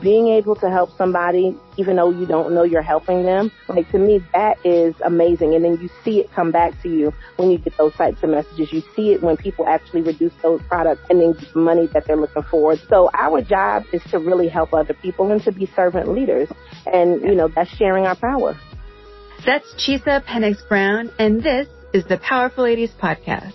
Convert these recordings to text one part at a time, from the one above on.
being able to help somebody, even though you don't know you're helping them, like to me, that is amazing. And then you see it come back to you when you get those types of messages. You see it when people actually reduce those products and then get money that they're looking for. So our job is to really help other people and to be servant leaders. And, you know, that's sharing our power. That's Chisa Pennix Brown, and this is the Powerful Ladies Podcast.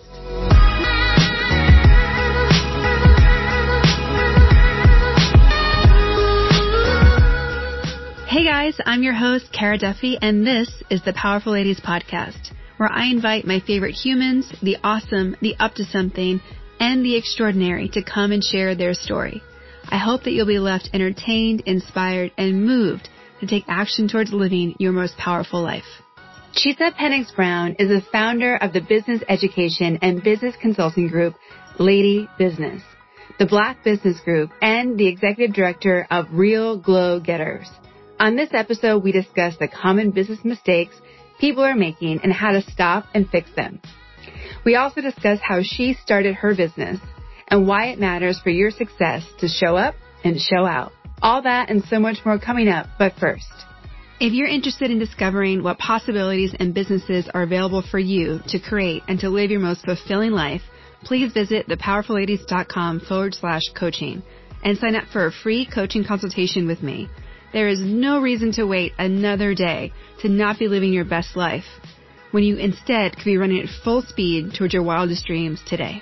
Hey guys, I'm your host, Kara Duffy, and this is the Powerful Ladies Podcast, where I invite my favorite humans, the awesome, the up to something, and the extraordinary to come and share their story. I hope that you'll be left entertained, inspired, and moved to take action towards living your most powerful life. Chisa Pennix Brown is the founder of the business education and business consulting group, Lady Business, the Black Business Group, and the executive director of Real Glow Getters. On this episode, we discuss the common business mistakes people are making and how to stop and fix them. We also discuss how she started her business and why it matters for your success to show up and show out. All that and so much more coming up, but first. If you're interested in discovering what possibilities and businesses are available for you to create and to live your most fulfilling life, please visit thepowerfulladies.com forward slash coaching and sign up for a free coaching consultation with me. There is no reason to wait another day to not be living your best life when you instead could be running at full speed towards your wildest dreams today.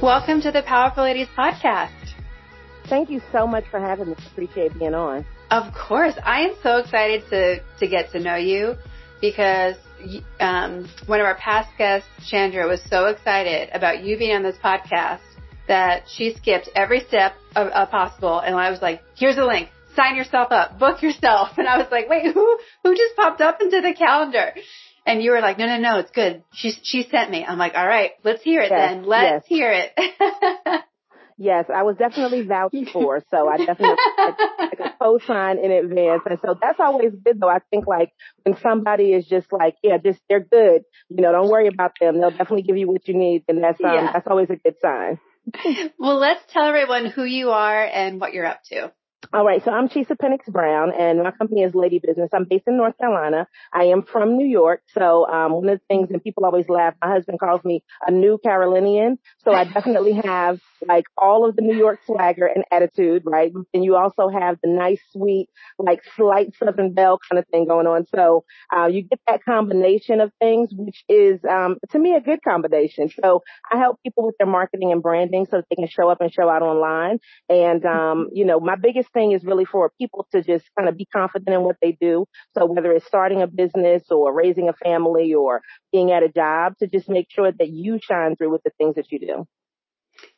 Welcome to the Powerful Ladies podcast. Thank you so much for having me. Appreciate being on. Of course. I am so excited to, to get to know you because um, one of our past guests, Chandra, was so excited about you being on this podcast that she skipped every step of, of possible. And I was like, here's a link. Sign yourself up. Book yourself. And I was like, wait, who, who just popped up into the calendar? And you were like, no, no, no, it's good. She, she sent me. I'm like, all right, let's hear it yes, then. Let's yes. hear it. Yes, I was definitely vouched for, so I definitely like a co-sign in advance, and so that's always good. Though I think like when somebody is just like, yeah, just they're good, you know, don't worry about them. They'll definitely give you what you need, and that's um, yeah. that's always a good sign. well, let's tell everyone who you are and what you're up to. All right, so I'm Chisa Pennix Brown, and my company is Lady Business. I'm based in North Carolina. I am from New York, so um, one of the things, and people always laugh. My husband calls me a new Carolinian, so I definitely have like all of the New York swagger and attitude, right? And you also have the nice, sweet, like slight Southern belle kind of thing going on. So uh, you get that combination of things, which is um, to me a good combination. So I help people with their marketing and branding so that they can show up and show out online. And um, you know, my biggest thing is really for people to just kind of be confident in what they do. So whether it's starting a business or raising a family or being at a job, to just make sure that you shine through with the things that you do.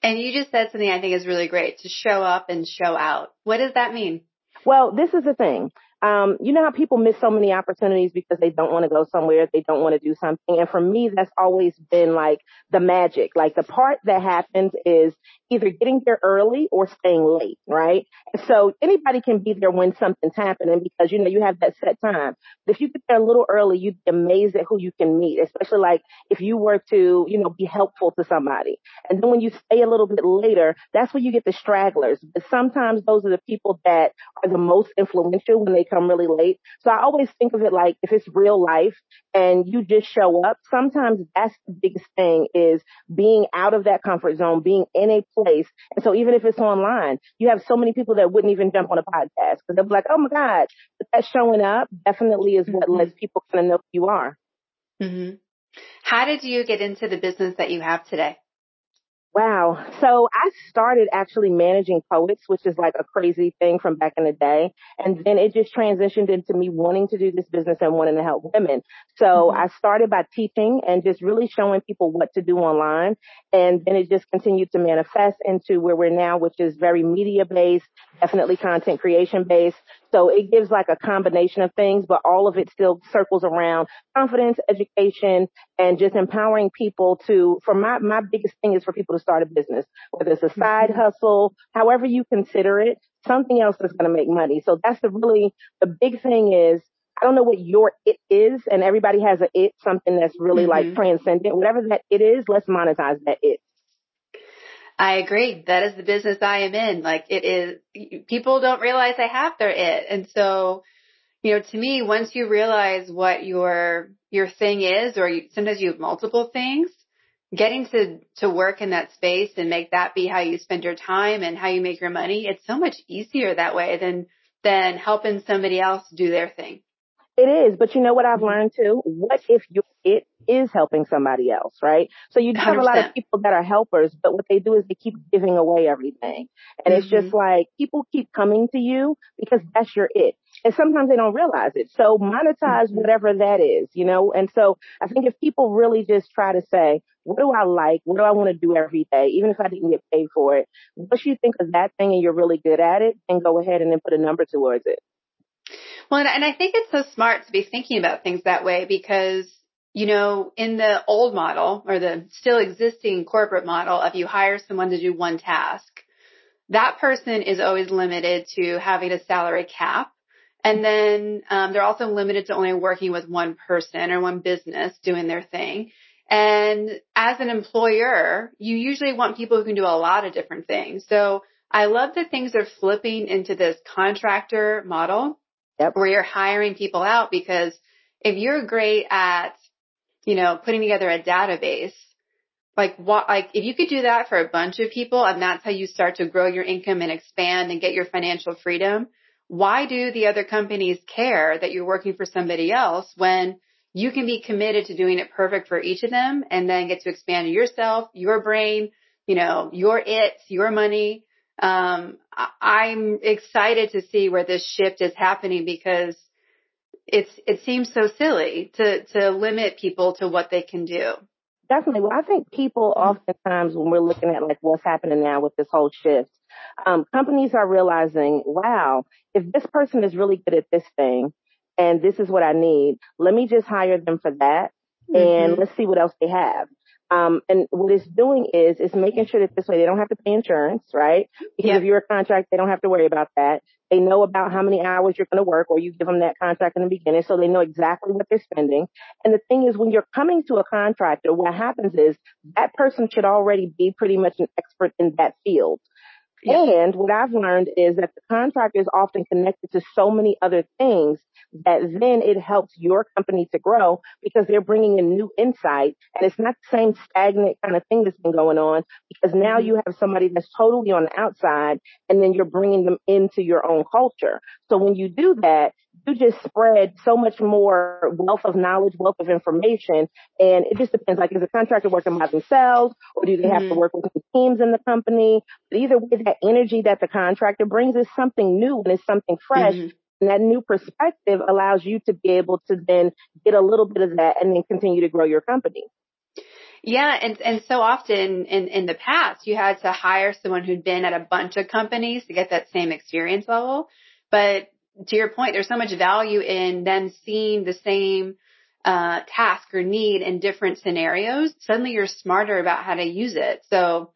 And you just said something I think is really great to show up and show out. What does that mean? Well, this is the thing. Um, you know how people miss so many opportunities because they don't want to go somewhere, they don't want to do something. And for me, that's always been like the magic. Like the part that happens is either getting there early or staying late, right? So anybody can be there when something's happening because, you know, you have that set time. But if you get there a little early, you'd be amazed at who you can meet, especially like if you were to, you know, be helpful to somebody. And then when you stay a little bit later, that's where you get the stragglers. But sometimes those are the people that are the most influential when they come really late. So I always think of it like if it's real life and you just show up, sometimes that's the biggest thing is being out of that comfort zone, being in a place. And so even if it's online, you have so many people that wouldn't even jump on a podcast because they'll be like, oh my God, but that showing up definitely is what mm-hmm. lets people kind of know who you are. Mm-hmm. How did you get into the business that you have today? Wow. So I started actually managing poets, which is like a crazy thing from back in the day. And then it just transitioned into me wanting to do this business and wanting to help women. So mm-hmm. I started by teaching and just really showing people what to do online. And then it just continued to manifest into where we're now, which is very media based, definitely content creation based. So it gives like a combination of things, but all of it still circles around confidence, education, and just empowering people to, for my, my biggest thing is for people to start a business, whether it's a side mm-hmm. hustle, however you consider it, something else that's going to make money. So that's the really, the big thing is, I don't know what your it is, and everybody has a it, something that's really mm-hmm. like transcendent. Whatever that it is, let's monetize that it. I agree. That is the business I am in. Like it is, people don't realize they have their it. And so, you know, to me, once you realize what your, your thing is, or you, sometimes you have multiple things, getting to, to work in that space and make that be how you spend your time and how you make your money, it's so much easier that way than, than helping somebody else do their thing. It is, but you know what I've learned too? What if your it is helping somebody else, right? So you have 100%. a lot of people that are helpers, but what they do is they keep giving away everything. And mm-hmm. it's just mm-hmm. like people keep coming to you because that's your it. And sometimes they don't realize it. So monetize mm-hmm. whatever that is, you know? And so I think if people really just try to say, what do I like? What do I want to do every day? Even if I didn't get paid for it, once you think of that thing and you're really good at it, then go ahead and then put a number towards it. Well, and I think it's so smart to be thinking about things that way because, you know, in the old model or the still existing corporate model of you hire someone to do one task, that person is always limited to having a salary cap. And then um, they're also limited to only working with one person or one business doing their thing. And as an employer, you usually want people who can do a lot of different things. So I love that things are flipping into this contractor model yep. where you're hiring people out because if you're great at, you know, putting together a database, like what, like if you could do that for a bunch of people and that's how you start to grow your income and expand and get your financial freedom, why do the other companies care that you're working for somebody else when you can be committed to doing it perfect for each of them and then get to expand yourself, your brain, you know, your it's, your money, um, I'm excited to see where this shift is happening because it's it seems so silly to to limit people to what they can do. Definitely. Well, I think people oftentimes when we're looking at like what's happening now with this whole shift, um, companies are realizing, wow, if this person is really good at this thing and this is what I need, let me just hire them for that mm-hmm. and let's see what else they have. Um, and what it's doing is, it's making sure that this way they don't have to pay insurance, right? Because yep. if you're a contract, they don't have to worry about that. They know about how many hours you're going to work or you give them that contract in the beginning so they know exactly what they're spending. And the thing is when you're coming to a contractor, what happens is that person should already be pretty much an expert in that field. And what I've learned is that the contractor is often connected to so many other things that then it helps your company to grow because they're bringing in new insight and it's not the same stagnant kind of thing that's been going on because now mm-hmm. you have somebody that's totally on the outside and then you're bringing them into your own culture. So when you do that, you just spread so much more wealth of knowledge, wealth of information. And it just depends. Like, is a contractor working by themselves or do they have mm-hmm. to work with teams in the company? But either way, that energy that the contractor brings is something new and it's something fresh. Mm-hmm. And that new perspective allows you to be able to then get a little bit of that and then continue to grow your company. Yeah, and and so often in in the past you had to hire someone who'd been at a bunch of companies to get that same experience level. But to your point, there's so much value in them seeing the same uh, task or need in different scenarios. Suddenly you're smarter about how to use it. So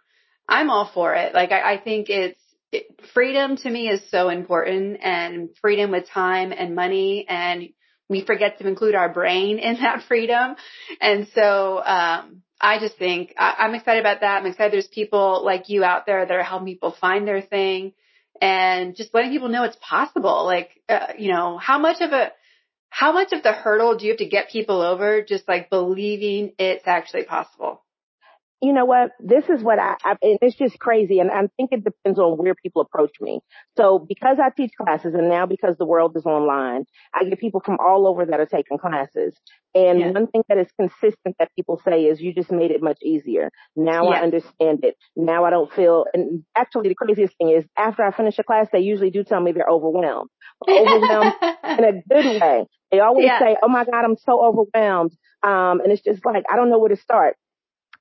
I'm all for it. Like I, I think it's it, freedom to me is so important and freedom with time and money and we forget to include our brain in that freedom. And so, um, I just think I, am excited about that. I'm excited there's people like you out there that are helping people find their thing and just letting people know it's possible. Like, uh, you know, how much of a, how much of the hurdle do you have to get people over just like believing it's actually possible? You know what? This is what I, I it's just crazy. And I think it depends on where people approach me. So because I teach classes and now because the world is online, I get people from all over that are taking classes. And yeah. one thing that is consistent that people say is you just made it much easier. Now yeah. I understand it. Now I don't feel, and actually the craziest thing is after I finish a class, they usually do tell me they're overwhelmed. overwhelmed in a good way. They always yeah. say, Oh my God, I'm so overwhelmed. Um, and it's just like, I don't know where to start.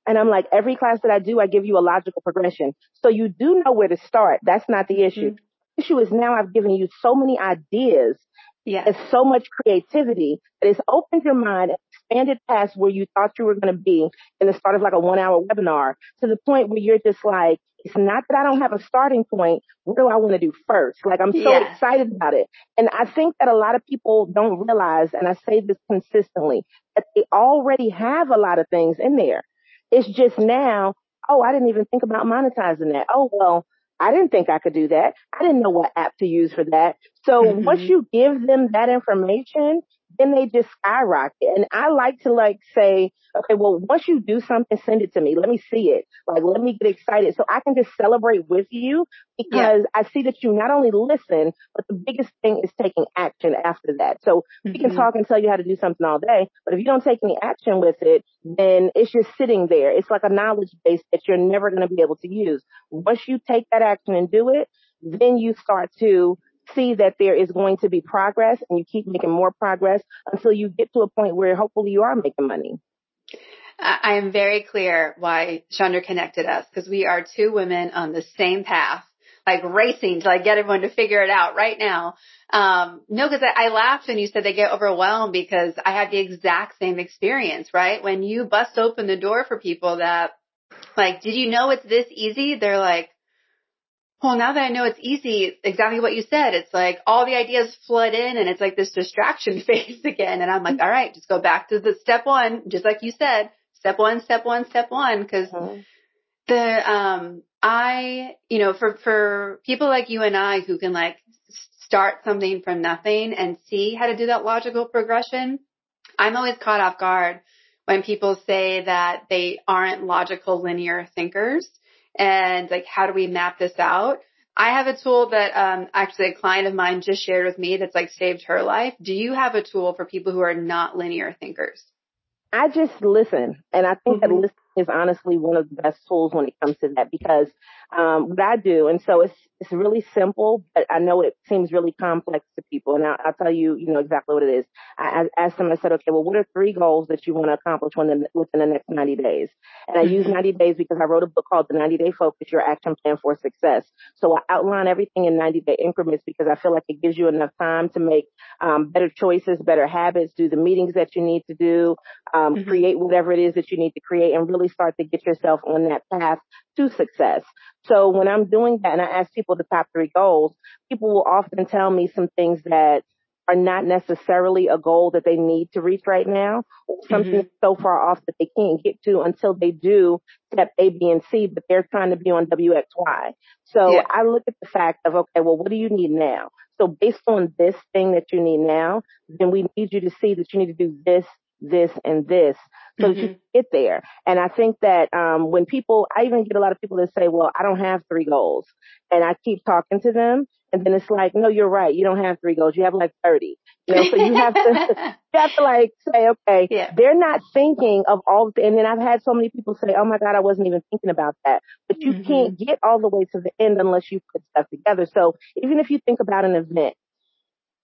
And I'm like, every class that I do, I give you a logical progression. So you do know where to start. That's not the issue. Mm-hmm. The issue is now I've given you so many ideas. Yeah. There's so much creativity that it's opened your mind and expanded past where you thought you were going to be in the start of like a one hour webinar to the point where you're just like, it's not that I don't have a starting point. What do I want to do first? Like I'm so yeah. excited about it. And I think that a lot of people don't realize, and I say this consistently, that they already have a lot of things in there. It's just now, oh, I didn't even think about monetizing that. Oh, well, I didn't think I could do that. I didn't know what app to use for that. So mm-hmm. once you give them that information, then they just skyrocket. And I like to like say, okay, well, once you do something, send it to me. Let me see it. Like, let me get excited so I can just celebrate with you because yeah. I see that you not only listen, but the biggest thing is taking action after that. So mm-hmm. we can mm-hmm. talk and tell you how to do something all day, but if you don't take any action with it, then it's just sitting there. It's like a knowledge base that you're never going to be able to use. Once you take that action and do it, then you start to see that there is going to be progress and you keep making more progress until you get to a point where hopefully you are making money. I am very clear why Chandra connected us because we are two women on the same path, like racing to like get everyone to figure it out right now. Um, no, because I, I laughed when you said they get overwhelmed because I had the exact same experience, right? When you bust open the door for people that like, did you know it's this easy? They're like, well, now that I know it's easy, exactly what you said. It's like all the ideas flood in and it's like this distraction phase again. And I'm like, all right, just go back to the step one, just like you said, step one, step one, step one. Cause mm-hmm. the, um, I, you know, for, for people like you and I who can like start something from nothing and see how to do that logical progression, I'm always caught off guard when people say that they aren't logical linear thinkers and like how do we map this out? I have a tool that um, actually a client of mine just shared with me that's like saved her life. Do you have a tool for people who are not linear thinkers? I just listen, and I think mm-hmm. that listening is honestly one of the best tools when it comes to that because um, what I do, and so it's it's really simple, but I know it seems really complex to people, and I'll, I'll tell you, you know, exactly what it is. I, I asked them, I said, okay, well, what are three goals that you want to accomplish within the, within the next 90 days? And I use mm-hmm. 90 days because I wrote a book called The 90 Day Focus: Your Action Plan for Success. So I outline everything in 90 day increments because I feel like it gives you enough time to make um, better choices, better habits, do the meetings that you need to do, um, mm-hmm. create whatever it is that you need to create, and really start to get yourself on that path to success. So when I'm doing that and I ask people the top three goals, people will often tell me some things that are not necessarily a goal that they need to reach right now, or something mm-hmm. so far off that they can't get to until they do step A, B, and C, but they're trying to be on WXY. So yeah. I look at the fact of, okay, well, what do you need now? So based on this thing that you need now, then we need you to see that you need to do this, this, and this so mm-hmm. that you get there. And I think that um, when people, I even get a lot of people that say, well, I don't have three goals. And I keep talking to them. And then it's like, no, you're right. You don't have three goals. You have like 30. You know, so you have to, you have to like say, okay, yeah. they're not thinking of all the, and then I've had so many people say, oh my God, I wasn't even thinking about that. But you mm-hmm. can't get all the way to the end unless you put stuff together. So even if you think about an event,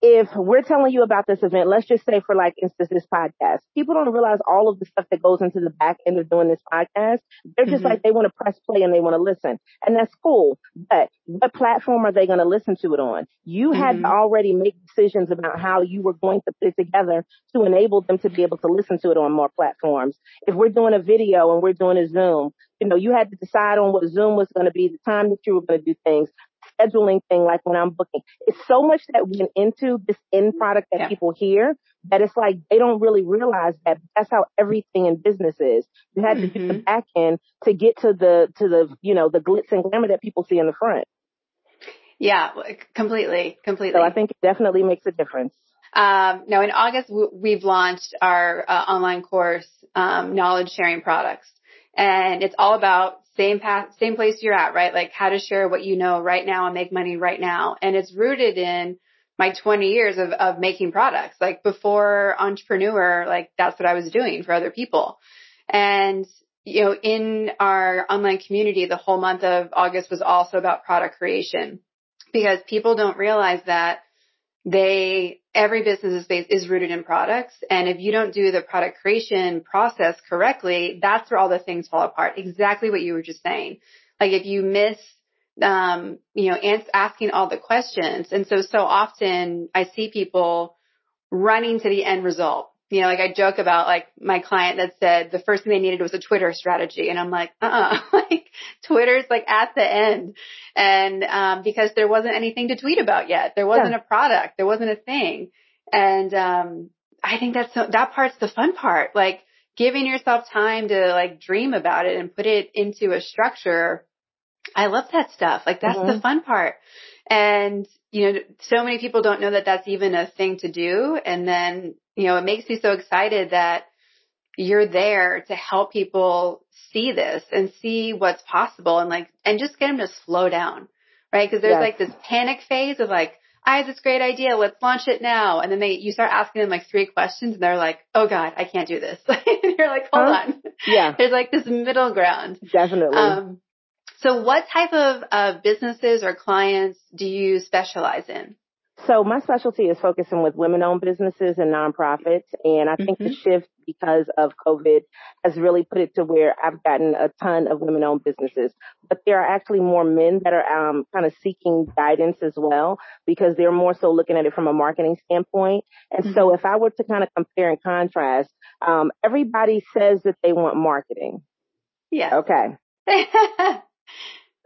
if we're telling you about this event, let's just say for like instance, this podcast, people don't realize all of the stuff that goes into the back end of doing this podcast. They're just mm-hmm. like, they want to press play and they want to listen. And that's cool. But what platform are they going to listen to it on? You mm-hmm. had to mm-hmm. already make decisions about how you were going to put it together to enable them to be able to listen to it on more platforms. If we're doing a video and we're doing a Zoom, you know, you had to decide on what Zoom was going to be, the time that you were going to do things, scheduling thing, like when I'm booking. It's so much that went into this end product that yeah. people hear that it's like they don't really realize that that's how everything in business is. You had mm-hmm. to do the back end to get to the to the you know the glitz and glamour that people see in the front. Yeah, completely, completely. So I think it definitely makes a difference. Um, no, in August we've launched our uh, online course, um, knowledge sharing products, and it's all about same path, same place you're at, right? Like how to share what you know right now and make money right now. And it's rooted in my 20 years of, of making products. Like before entrepreneur, like that's what I was doing for other people. And, you know, in our online community, the whole month of August was also about product creation because people don't realize that they every business is based is rooted in products. And if you don't do the product creation process correctly that's where all the things fall apart. Exactly what you were just saying. Like if you miss um you know asking all the questions. And so so often i see people running to the end result you know, like I joke about like my client that said the first thing they needed was a Twitter strategy. And I'm like, uh uh-uh. like Twitter's like at the end. And, um, because there wasn't anything to tweet about yet. There wasn't yeah. a product. There wasn't a thing. And, um, I think that's, so, that part's the fun part. Like giving yourself time to like dream about it and put it into a structure. I love that stuff. Like that's mm-hmm. the fun part. And, you know, so many people don't know that that's even a thing to do. And then you know, it makes me so excited that you're there to help people see this and see what's possible and like, and just get them to slow down, right? Cause there's yes. like this panic phase of like, I have this great idea. Let's launch it now. And then they, you start asking them like three questions and they're like, oh God, I can't do this. and you're like, hold huh? on. Yeah. There's like this middle ground. Definitely. Um, so what type of uh, businesses or clients do you specialize in? So my specialty is focusing with women-owned businesses and nonprofits, and I think mm-hmm. the shift because of COVID has really put it to where I've gotten a ton of women-owned businesses. But there are actually more men that are um, kind of seeking guidance as well because they're more so looking at it from a marketing standpoint. And mm-hmm. so if I were to kind of compare and contrast, um, everybody says that they want marketing. Yeah. Okay.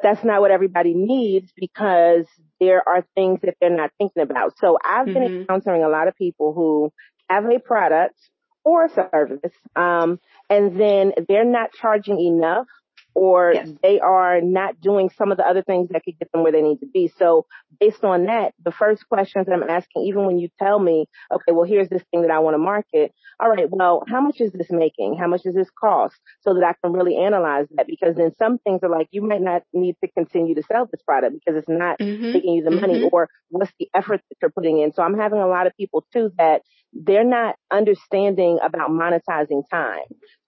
that's not what everybody needs because there are things that they're not thinking about. So I've been mm-hmm. encountering a lot of people who have a product or a service, um, and then they're not charging enough or yes. they are not doing some of the other things that could get them where they need to be. So based on that, the first questions that I'm asking, even when you tell me, okay, well, here's this thing that I want to market. All right. Well, how much is this making? How much does this cost? So that I can really analyze that because then some things are like, you might not need to continue to sell this product because it's not mm-hmm. making you the mm-hmm. money or what's the effort that you're putting in. So I'm having a lot of people too that they're not understanding about monetizing time.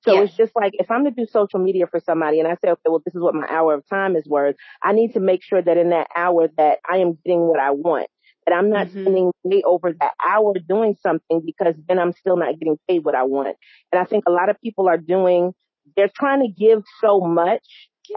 So yes. it's just like if I'm to do social media for somebody and I say, okay, well, this is what my hour of time is worth. I need to make sure that in that hour that I am getting what I want. That I'm not mm-hmm. spending way over that hour doing something because then I'm still not getting paid what I want. And I think a lot of people are doing, they're trying to give so much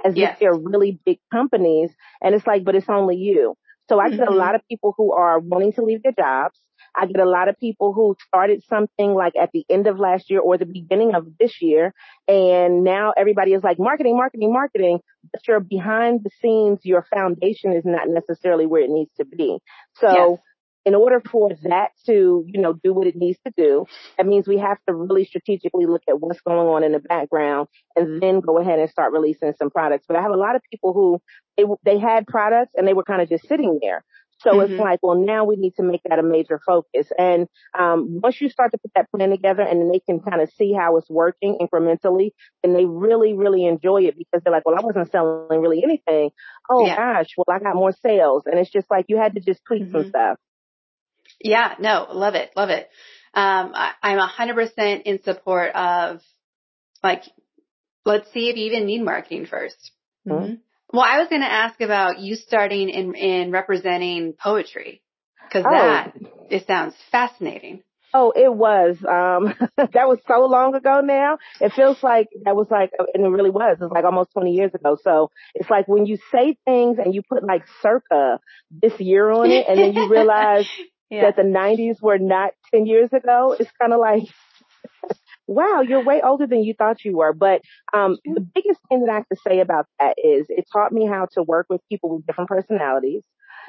as yes. if they're really big companies. And it's like, but it's only you. So I get mm-hmm. a lot of people who are wanting to leave their jobs. I get a lot of people who started something like at the end of last year or the beginning of this year. And now everybody is like marketing, marketing, marketing, but your behind the scenes, your foundation is not necessarily where it needs to be. So yes. in order for that to, you know, do what it needs to do, that means we have to really strategically look at what's going on in the background and then go ahead and start releasing some products. But I have a lot of people who they, they had products and they were kind of just sitting there. So mm-hmm. it's like, well, now we need to make that a major focus. And um, once you start to put that plan together and then they can kind of see how it's working incrementally, then they really, really enjoy it because they're like, well, I wasn't selling really anything. Oh yeah. gosh, well, I got more sales. And it's just like you had to just tweak mm-hmm. some stuff. Yeah, no, love it, love it. Um, I, I'm a hundred percent in support of like, let's see if you even need marketing 1st mm-hmm. Well, I was going to ask about you starting in, in representing poetry. Cause oh. that, it sounds fascinating. Oh, it was. Um, that was so long ago now. It feels like that was like, and it really was. It's like almost 20 years ago. So it's like when you say things and you put like circa this year on it and then you realize yeah. that the 90s were not 10 years ago, it's kind of like, wow, you're way older than you thought you were. But um, the biggest thing that I have to say about that is it taught me how to work with people with different personalities.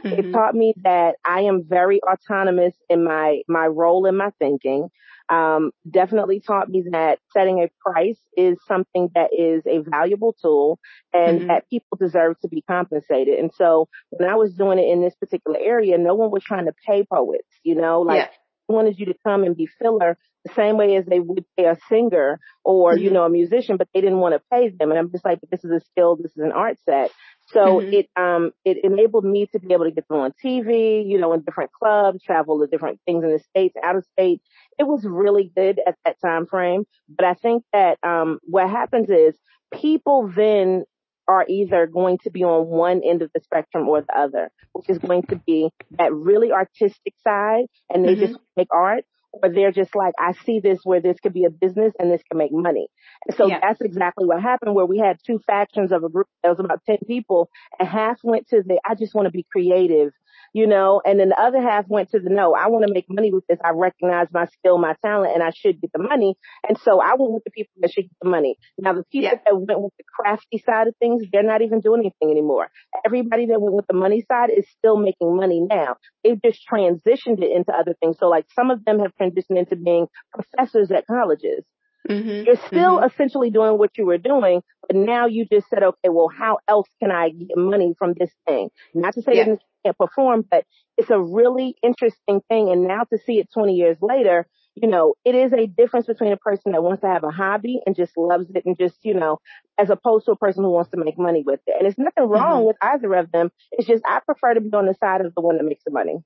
Mm-hmm. It taught me that I am very autonomous in my, my role in my thinking. Um, definitely taught me that setting a price is something that is a valuable tool and mm-hmm. that people deserve to be compensated. And so when I was doing it in this particular area, no one was trying to pay poets, you know, like yeah. Wanted you to come and be filler the same way as they would pay a singer or, mm-hmm. you know, a musician, but they didn't want to pay them. And I'm just like, this is a skill. This is an art set. So mm-hmm. it um it enabled me to be able to get them on TV, you know, in different clubs, travel to different things in the states, out of state. It was really good at that time frame. But I think that um what happens is people then are either going to be on one end of the spectrum or the other, which is going to be that really artistic side and they mm-hmm. just make art, or they're just like, I see this where this could be a business and this can make money. And so that's exactly what happened where we had two factions of a group. that was about 10 people and half went to the, I just want to be creative you know, and then the other half went to the no, I want to make money with this. I recognize my skill, my talent, and I should get the money. And so I went with the people that should get the money. Now the people yeah. that went with the crafty side of things, they're not even doing anything anymore. Everybody that went with the money side is still making money now. They've just transitioned it into other things. So like some of them have transitioned into being professors at colleges. Mm-hmm. You're still mm-hmm. essentially doing what you were doing, but now you just said, okay, well, how else can I get money from this thing? Not to say yeah. that you can't perform, but it's a really interesting thing. And now to see it 20 years later, you know, it is a difference between a person that wants to have a hobby and just loves it and just, you know, as opposed to a person who wants to make money with it. And it's nothing wrong mm-hmm. with either of them. It's just I prefer to be on the side of the one that makes the money.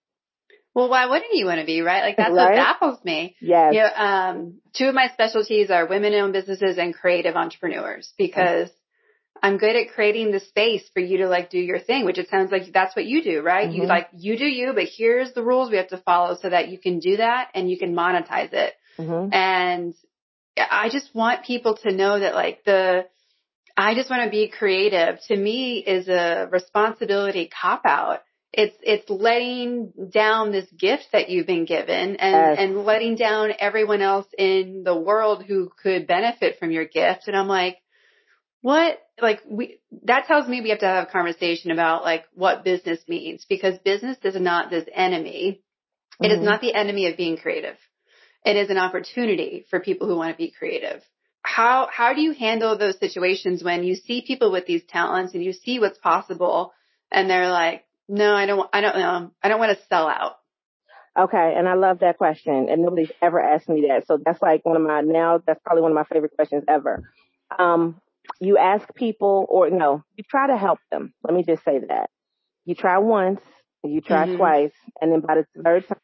Well, why wouldn't you want to be, right? Like that's right? what baffles me. Yes. You know, um, two of my specialties are women owned businesses and creative entrepreneurs because mm-hmm. I'm good at creating the space for you to like do your thing, which it sounds like that's what you do, right? Mm-hmm. You like, you do you, but here's the rules we have to follow so that you can do that and you can monetize it. Mm-hmm. And I just want people to know that like the, I just want to be creative to me is a responsibility cop out it's it's letting down this gift that you've been given and yes. and letting down everyone else in the world who could benefit from your gift and i'm like what like we that tells me we have to have a conversation about like what business means because business is not this enemy mm-hmm. it is mm-hmm. not the enemy of being creative it is an opportunity for people who want to be creative how how do you handle those situations when you see people with these talents and you see what's possible and they're like no, I don't. I don't know. I don't want to sell out. Okay, and I love that question, and nobody's ever asked me that. So that's like one of my now. That's probably one of my favorite questions ever. Um, you ask people, or no, you try to help them. Let me just say that you try once, you try mm-hmm. twice, and then by the third time,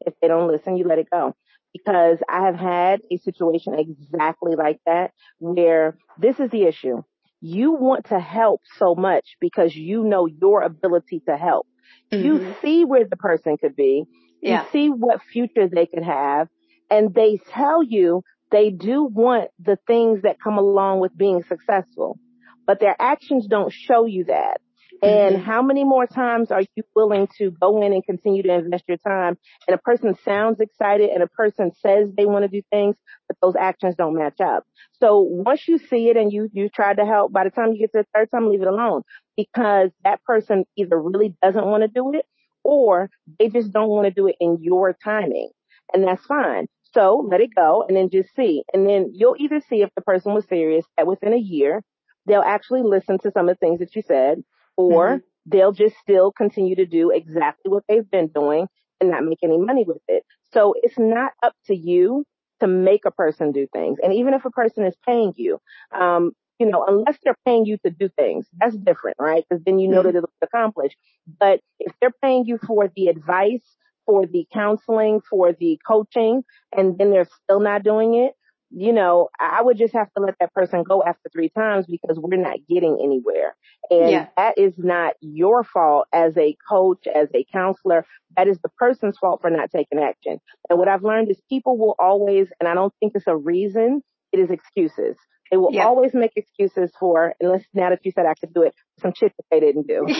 if they don't listen, you let it go. Because I have had a situation exactly like that where this is the issue you want to help so much because you know your ability to help. Mm-hmm. You see where the person could be. Yeah. You see what future they could have. And they tell you they do want the things that come along with being successful, but their actions don't show you that. And mm-hmm. how many more times are you willing to go in and continue to invest your time? And a person sounds excited and a person says they want to do things, but those actions don't match up. So once you see it and you, you try to help, by the time you get to the third time, leave it alone because that person either really doesn't want to do it or they just don't want to do it in your timing. And that's fine. So let it go and then just see. And then you'll either see if the person was serious that within a year, they'll actually listen to some of the things that you said or mm-hmm. they'll just still continue to do exactly what they've been doing and not make any money with it. So it's not up to you to make a person do things. And even if a person is paying you, um, you know, unless they're paying you to do things, that's different, right? Because then you know mm-hmm. that it'll be accomplished. But if they're paying you for the advice, for the counseling, for the coaching, and then they're still not doing it, you know, I would just have to let that person go after three times because we're not getting anywhere. And yeah. that is not your fault as a coach, as a counselor. That is the person's fault for not taking action. And what I've learned is people will always, and I don't think it's a reason, it is excuses. They will yeah. always make excuses for, unless now that you said I could do it, some shit that they didn't do.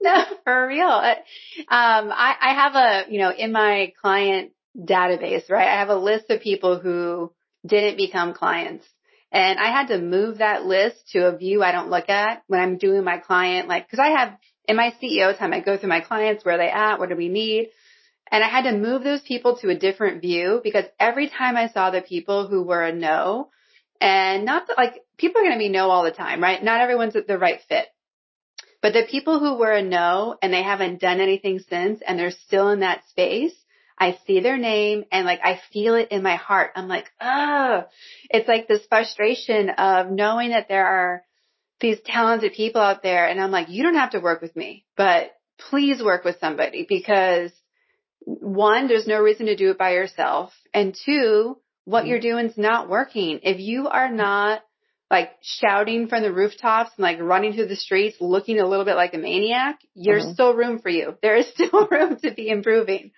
no, for real. Uh, um, I, I have a, you know, in my client database, right? I have a list of people who didn't become clients. And I had to move that list to a view I don't look at when I'm doing my client, like, cause I have in my CEO time, I go through my clients, where they at? What do we need? And I had to move those people to a different view because every time I saw the people who were a no, and not that, like people are going to be no all the time, right? Not everyone's the right fit. But the people who were a no and they haven't done anything since and they're still in that space, I see their name and like I feel it in my heart. I'm like, oh, it's like this frustration of knowing that there are these talented people out there. And I'm like, you don't have to work with me, but please work with somebody because one, there's no reason to do it by yourself. And two, what mm-hmm. you're doing is not working. If you are not like shouting from the rooftops and like running through the streets looking a little bit like a maniac, there's mm-hmm. still room for you. There is still room to be improving.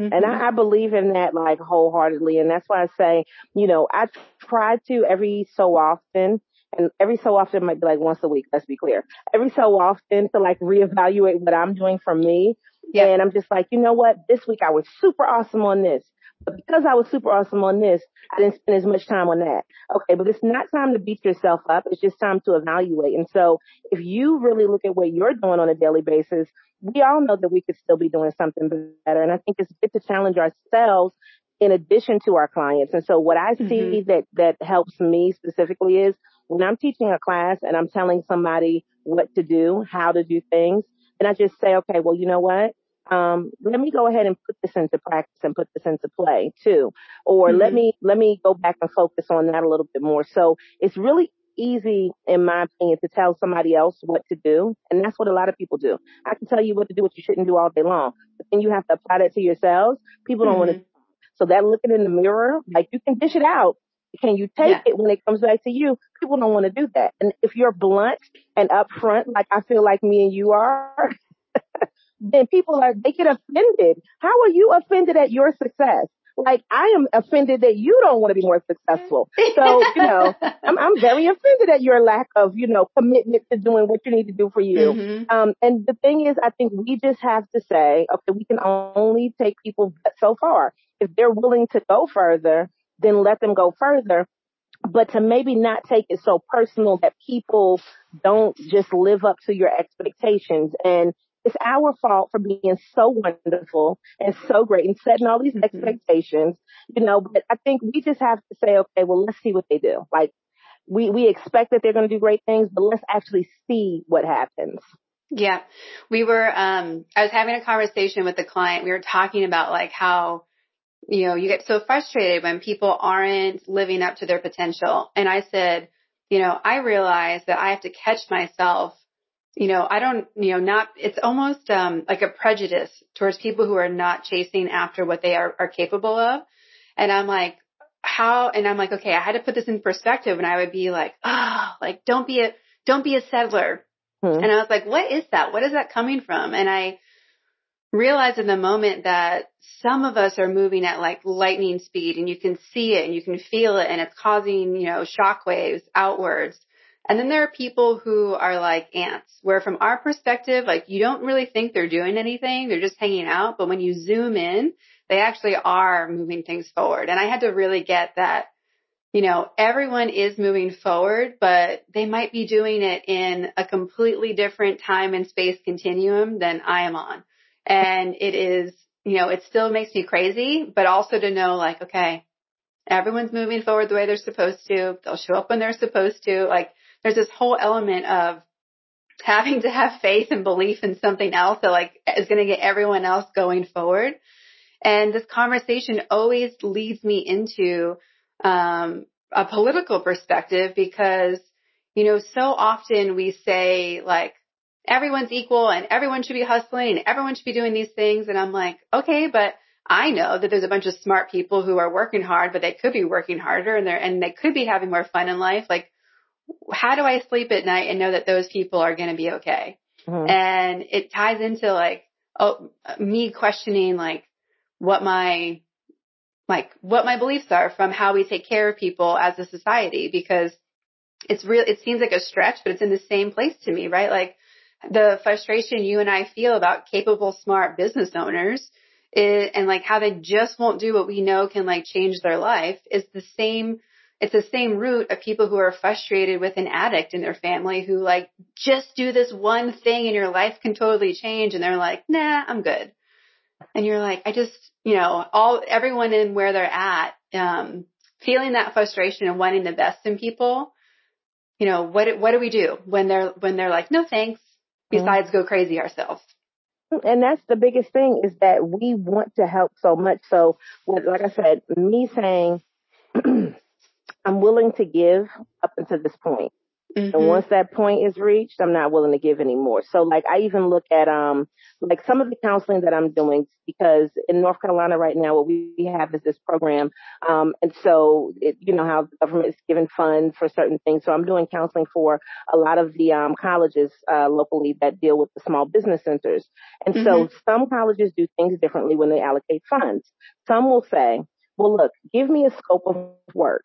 Mm-hmm. And I, I believe in that like wholeheartedly. And that's why I say, you know, I try to every so often and every so often might be like once a week, let's be clear. Every so often to like reevaluate what I'm doing for me. Yeah. And I'm just like, you know what? This week I was super awesome on this. But because I was super awesome on this, I didn't spend as much time on that. Okay, but it's not time to beat yourself up. It's just time to evaluate. And so if you really look at what you're doing on a daily basis, we all know that we could still be doing something better. And I think it's good to challenge ourselves in addition to our clients. And so what I see mm-hmm. that, that helps me specifically is when I'm teaching a class and I'm telling somebody what to do, how to do things, and I just say, okay, well, you know what? Um, let me go ahead and put this into practice and put this into play too. Or mm-hmm. let me, let me go back and focus on that a little bit more. So it's really easy, in my opinion, to tell somebody else what to do. And that's what a lot of people do. I can tell you what to do, what you shouldn't do all day long, but then you have to apply that to yourselves. People don't mm-hmm. want to. So that looking in the mirror, like you can dish it out. Can you take yeah. it when it comes back to you? People don't want to do that. And if you're blunt and upfront, like I feel like me and you are, then people are, they get offended. How are you offended at your success? Like I am offended that you don't want to be more successful. So, you know, I'm, I'm very offended at your lack of, you know, commitment to doing what you need to do for you. Mm-hmm. Um, and the thing is, I think we just have to say, okay, we can only take people so far. If they're willing to go further, then let them go further but to maybe not take it so personal that people don't just live up to your expectations. And it's our fault for being so wonderful and so great and setting all these mm-hmm. expectations, you know, but I think we just have to say, okay, well, let's see what they do. Like we, we expect that they're going to do great things, but let's actually see what happens. Yeah. We were, um, I was having a conversation with the client. We were talking about like how, you know, you get so frustrated when people aren't living up to their potential. And I said, you know, I realize that I have to catch myself you know, I don't, you know, not, it's almost, um, like a prejudice towards people who are not chasing after what they are, are capable of. And I'm like, how, and I'm like, okay, I had to put this in perspective and I would be like, oh, like, don't be a, don't be a settler. Hmm. And I was like, what is that? What is that coming from? And I realized in the moment that some of us are moving at like lightning speed and you can see it and you can feel it and it's causing, you know, shockwaves outwards. And then there are people who are like ants, where from our perspective, like you don't really think they're doing anything. They're just hanging out. But when you zoom in, they actually are moving things forward. And I had to really get that, you know, everyone is moving forward, but they might be doing it in a completely different time and space continuum than I am on. And it is, you know, it still makes me crazy, but also to know like, okay, everyone's moving forward the way they're supposed to. They'll show up when they're supposed to. Like, there's this whole element of having to have faith and belief in something else that like is going to get everyone else going forward. And this conversation always leads me into um, a political perspective because, you know, so often we say like everyone's equal and everyone should be hustling and everyone should be doing these things. And I'm like, okay, but I know that there's a bunch of smart people who are working hard, but they could be working harder and they're, and they could be having more fun in life. Like, how do I sleep at night and know that those people are going to be okay? Mm-hmm. And it ties into like, oh, me questioning like what my, like what my beliefs are from how we take care of people as a society because it's real, it seems like a stretch, but it's in the same place to me, right? Like the frustration you and I feel about capable, smart business owners is, and like how they just won't do what we know can like change their life is the same it's the same root of people who are frustrated with an addict in their family who like just do this one thing and your life can totally change and they're like, nah, I'm good. And you're like, I just, you know, all, everyone in where they're at, um, feeling that frustration and wanting the best in people, you know, what, what do we do when they're, when they're like, no thanks, mm-hmm. besides mm-hmm. go crazy ourselves? And that's the biggest thing is that we want to help so much. So, like I said, me saying, I'm willing to give up until this point. Mm-hmm. And once that point is reached, I'm not willing to give anymore. So like I even look at um like some of the counseling that I'm doing because in North Carolina right now what we have is this program um and so it, you know how the government is giving funds for certain things. So I'm doing counseling for a lot of the um colleges uh locally that deal with the small business centers. And mm-hmm. so some colleges do things differently when they allocate funds. Some will say, well look, give me a scope of work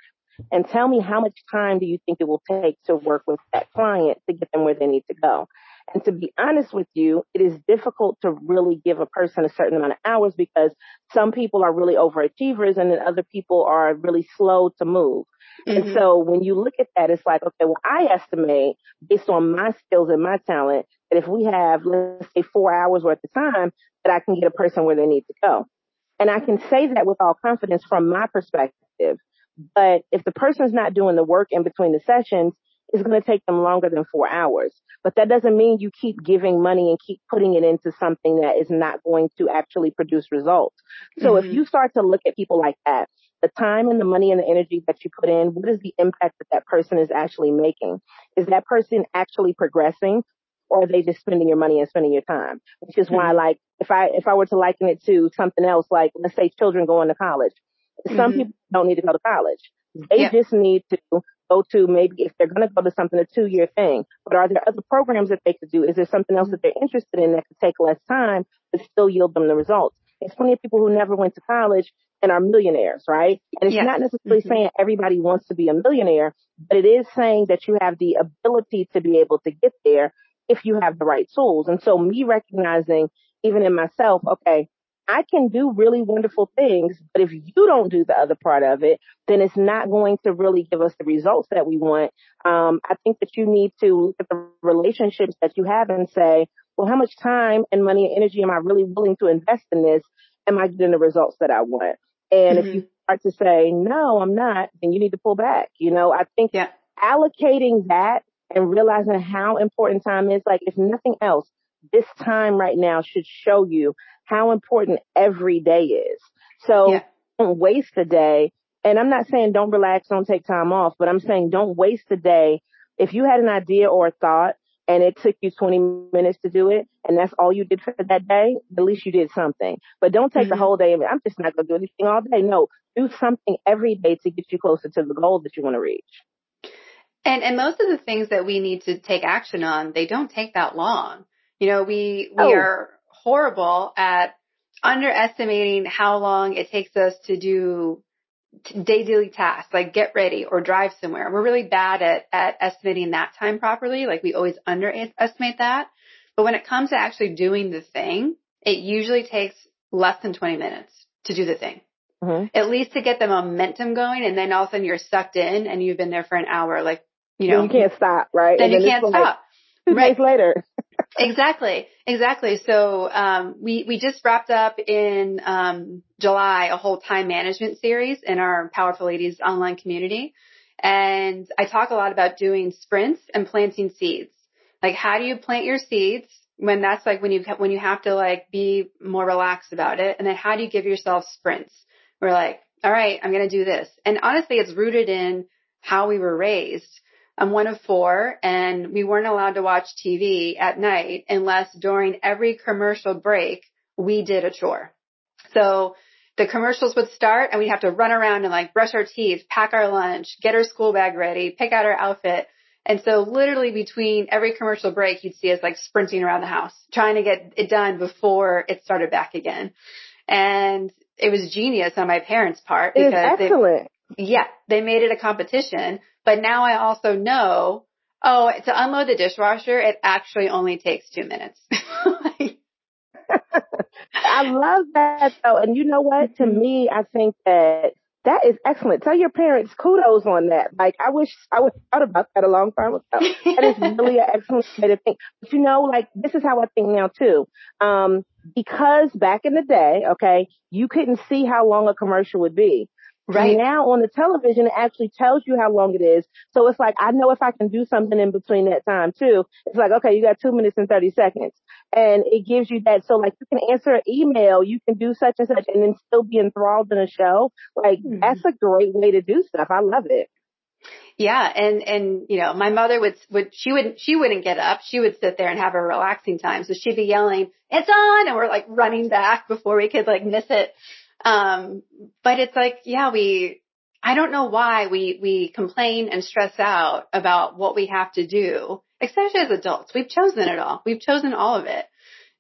and tell me how much time do you think it will take to work with that client to get them where they need to go. And to be honest with you, it is difficult to really give a person a certain amount of hours because some people are really overachievers and then other people are really slow to move. Mm-hmm. And so when you look at that, it's like, okay, well, I estimate based on my skills and my talent that if we have, let's say four hours worth of time, that I can get a person where they need to go. And I can say that with all confidence from my perspective. But if the person's not doing the work in between the sessions, it's going to take them longer than four hours. But that doesn't mean you keep giving money and keep putting it into something that is not going to actually produce results. So mm-hmm. if you start to look at people like that, the time and the money and the energy that you put in, what is the impact that that person is actually making? Is that person actually progressing or are they just spending your money and spending your time? Which is mm-hmm. why like if I if I were to liken it to something else like let's say children going to college. Mm-hmm. Some people don't need to go to college. They yeah. just need to go to maybe if they're going to go to something, a two year thing. But are there other programs that they could do? Is there something else that they're interested in that could take less time but still yield them the results? There's plenty of people who never went to college and are millionaires, right? And it's yeah. not necessarily mm-hmm. saying everybody wants to be a millionaire, but it is saying that you have the ability to be able to get there if you have the right tools. And so me recognizing even in myself, okay, I can do really wonderful things, but if you don't do the other part of it, then it's not going to really give us the results that we want. Um, I think that you need to look at the relationships that you have and say, well, how much time and money and energy am I really willing to invest in this? Am I getting the results that I want? And mm-hmm. if you mm-hmm. start to say, no, I'm not, then you need to pull back. You know, I think yeah. allocating that and realizing how important time is, like, if nothing else, this time right now should show you how important every day is. So yeah. don't waste a day. And I'm not saying don't relax, don't take time off, but I'm saying don't waste a day. If you had an idea or a thought and it took you 20 minutes to do it and that's all you did for that day, at least you did something. But don't take mm-hmm. the whole day and I'm just not going to do anything all day. No, do something every day to get you closer to the goal that you want to reach. And and most of the things that we need to take action on, they don't take that long. You know, we we oh. are horrible at underestimating how long it takes us to do daily tasks like get ready or drive somewhere. We're really bad at, at estimating that time properly. Like we always underestimate that. But when it comes to actually doing the thing, it usually takes less than 20 minutes to do the thing. Mm-hmm. At least to get the momentum going and then all of a sudden you're sucked in and you've been there for an hour. Like, you know. Then you can't stop, right? Then, then you can't stop. Two right. days later. Exactly, exactly. So um, we we just wrapped up in um, July a whole time management series in our Powerful Ladies online community, and I talk a lot about doing sprints and planting seeds. Like, how do you plant your seeds when that's like when you when you have to like be more relaxed about it, and then how do you give yourself sprints? We're like, all right, I'm going to do this, and honestly, it's rooted in how we were raised I'm one of four and we weren't allowed to watch TV at night unless during every commercial break we did a chore. So the commercials would start and we'd have to run around and like brush our teeth, pack our lunch, get our school bag ready, pick out our outfit. And so literally between every commercial break, you'd see us like sprinting around the house, trying to get it done before it started back again. And it was genius on my parents' part because excellent. They, yeah, they made it a competition. But now I also know, oh, to unload the dishwasher, it actually only takes two minutes. I love that though. And you know what? To mm-hmm. me, I think that that is excellent. Tell your parents kudos on that. Like I wish I would have thought about that a long time ago. that is really an excellent way to think. But you know, like this is how I think now too. Um, because back in the day, okay, you couldn't see how long a commercial would be. Right now on the television, it actually tells you how long it is. So it's like, I know if I can do something in between that time too. It's like, okay, you got two minutes and 30 seconds and it gives you that. So like you can answer an email, you can do such and such and then still be enthralled in a show. Like mm-hmm. that's a great way to do stuff. I love it. Yeah, and and you know, my mother would would she wouldn't, she wouldn't get up. She would sit there and have a relaxing time. So she'd be yelling, "It's on!" and we're like running back before we could like miss it. Um, but it's like, yeah, we, I don't know why we, we complain and stress out about what we have to do, especially as adults. We've chosen it all. We've chosen all of it.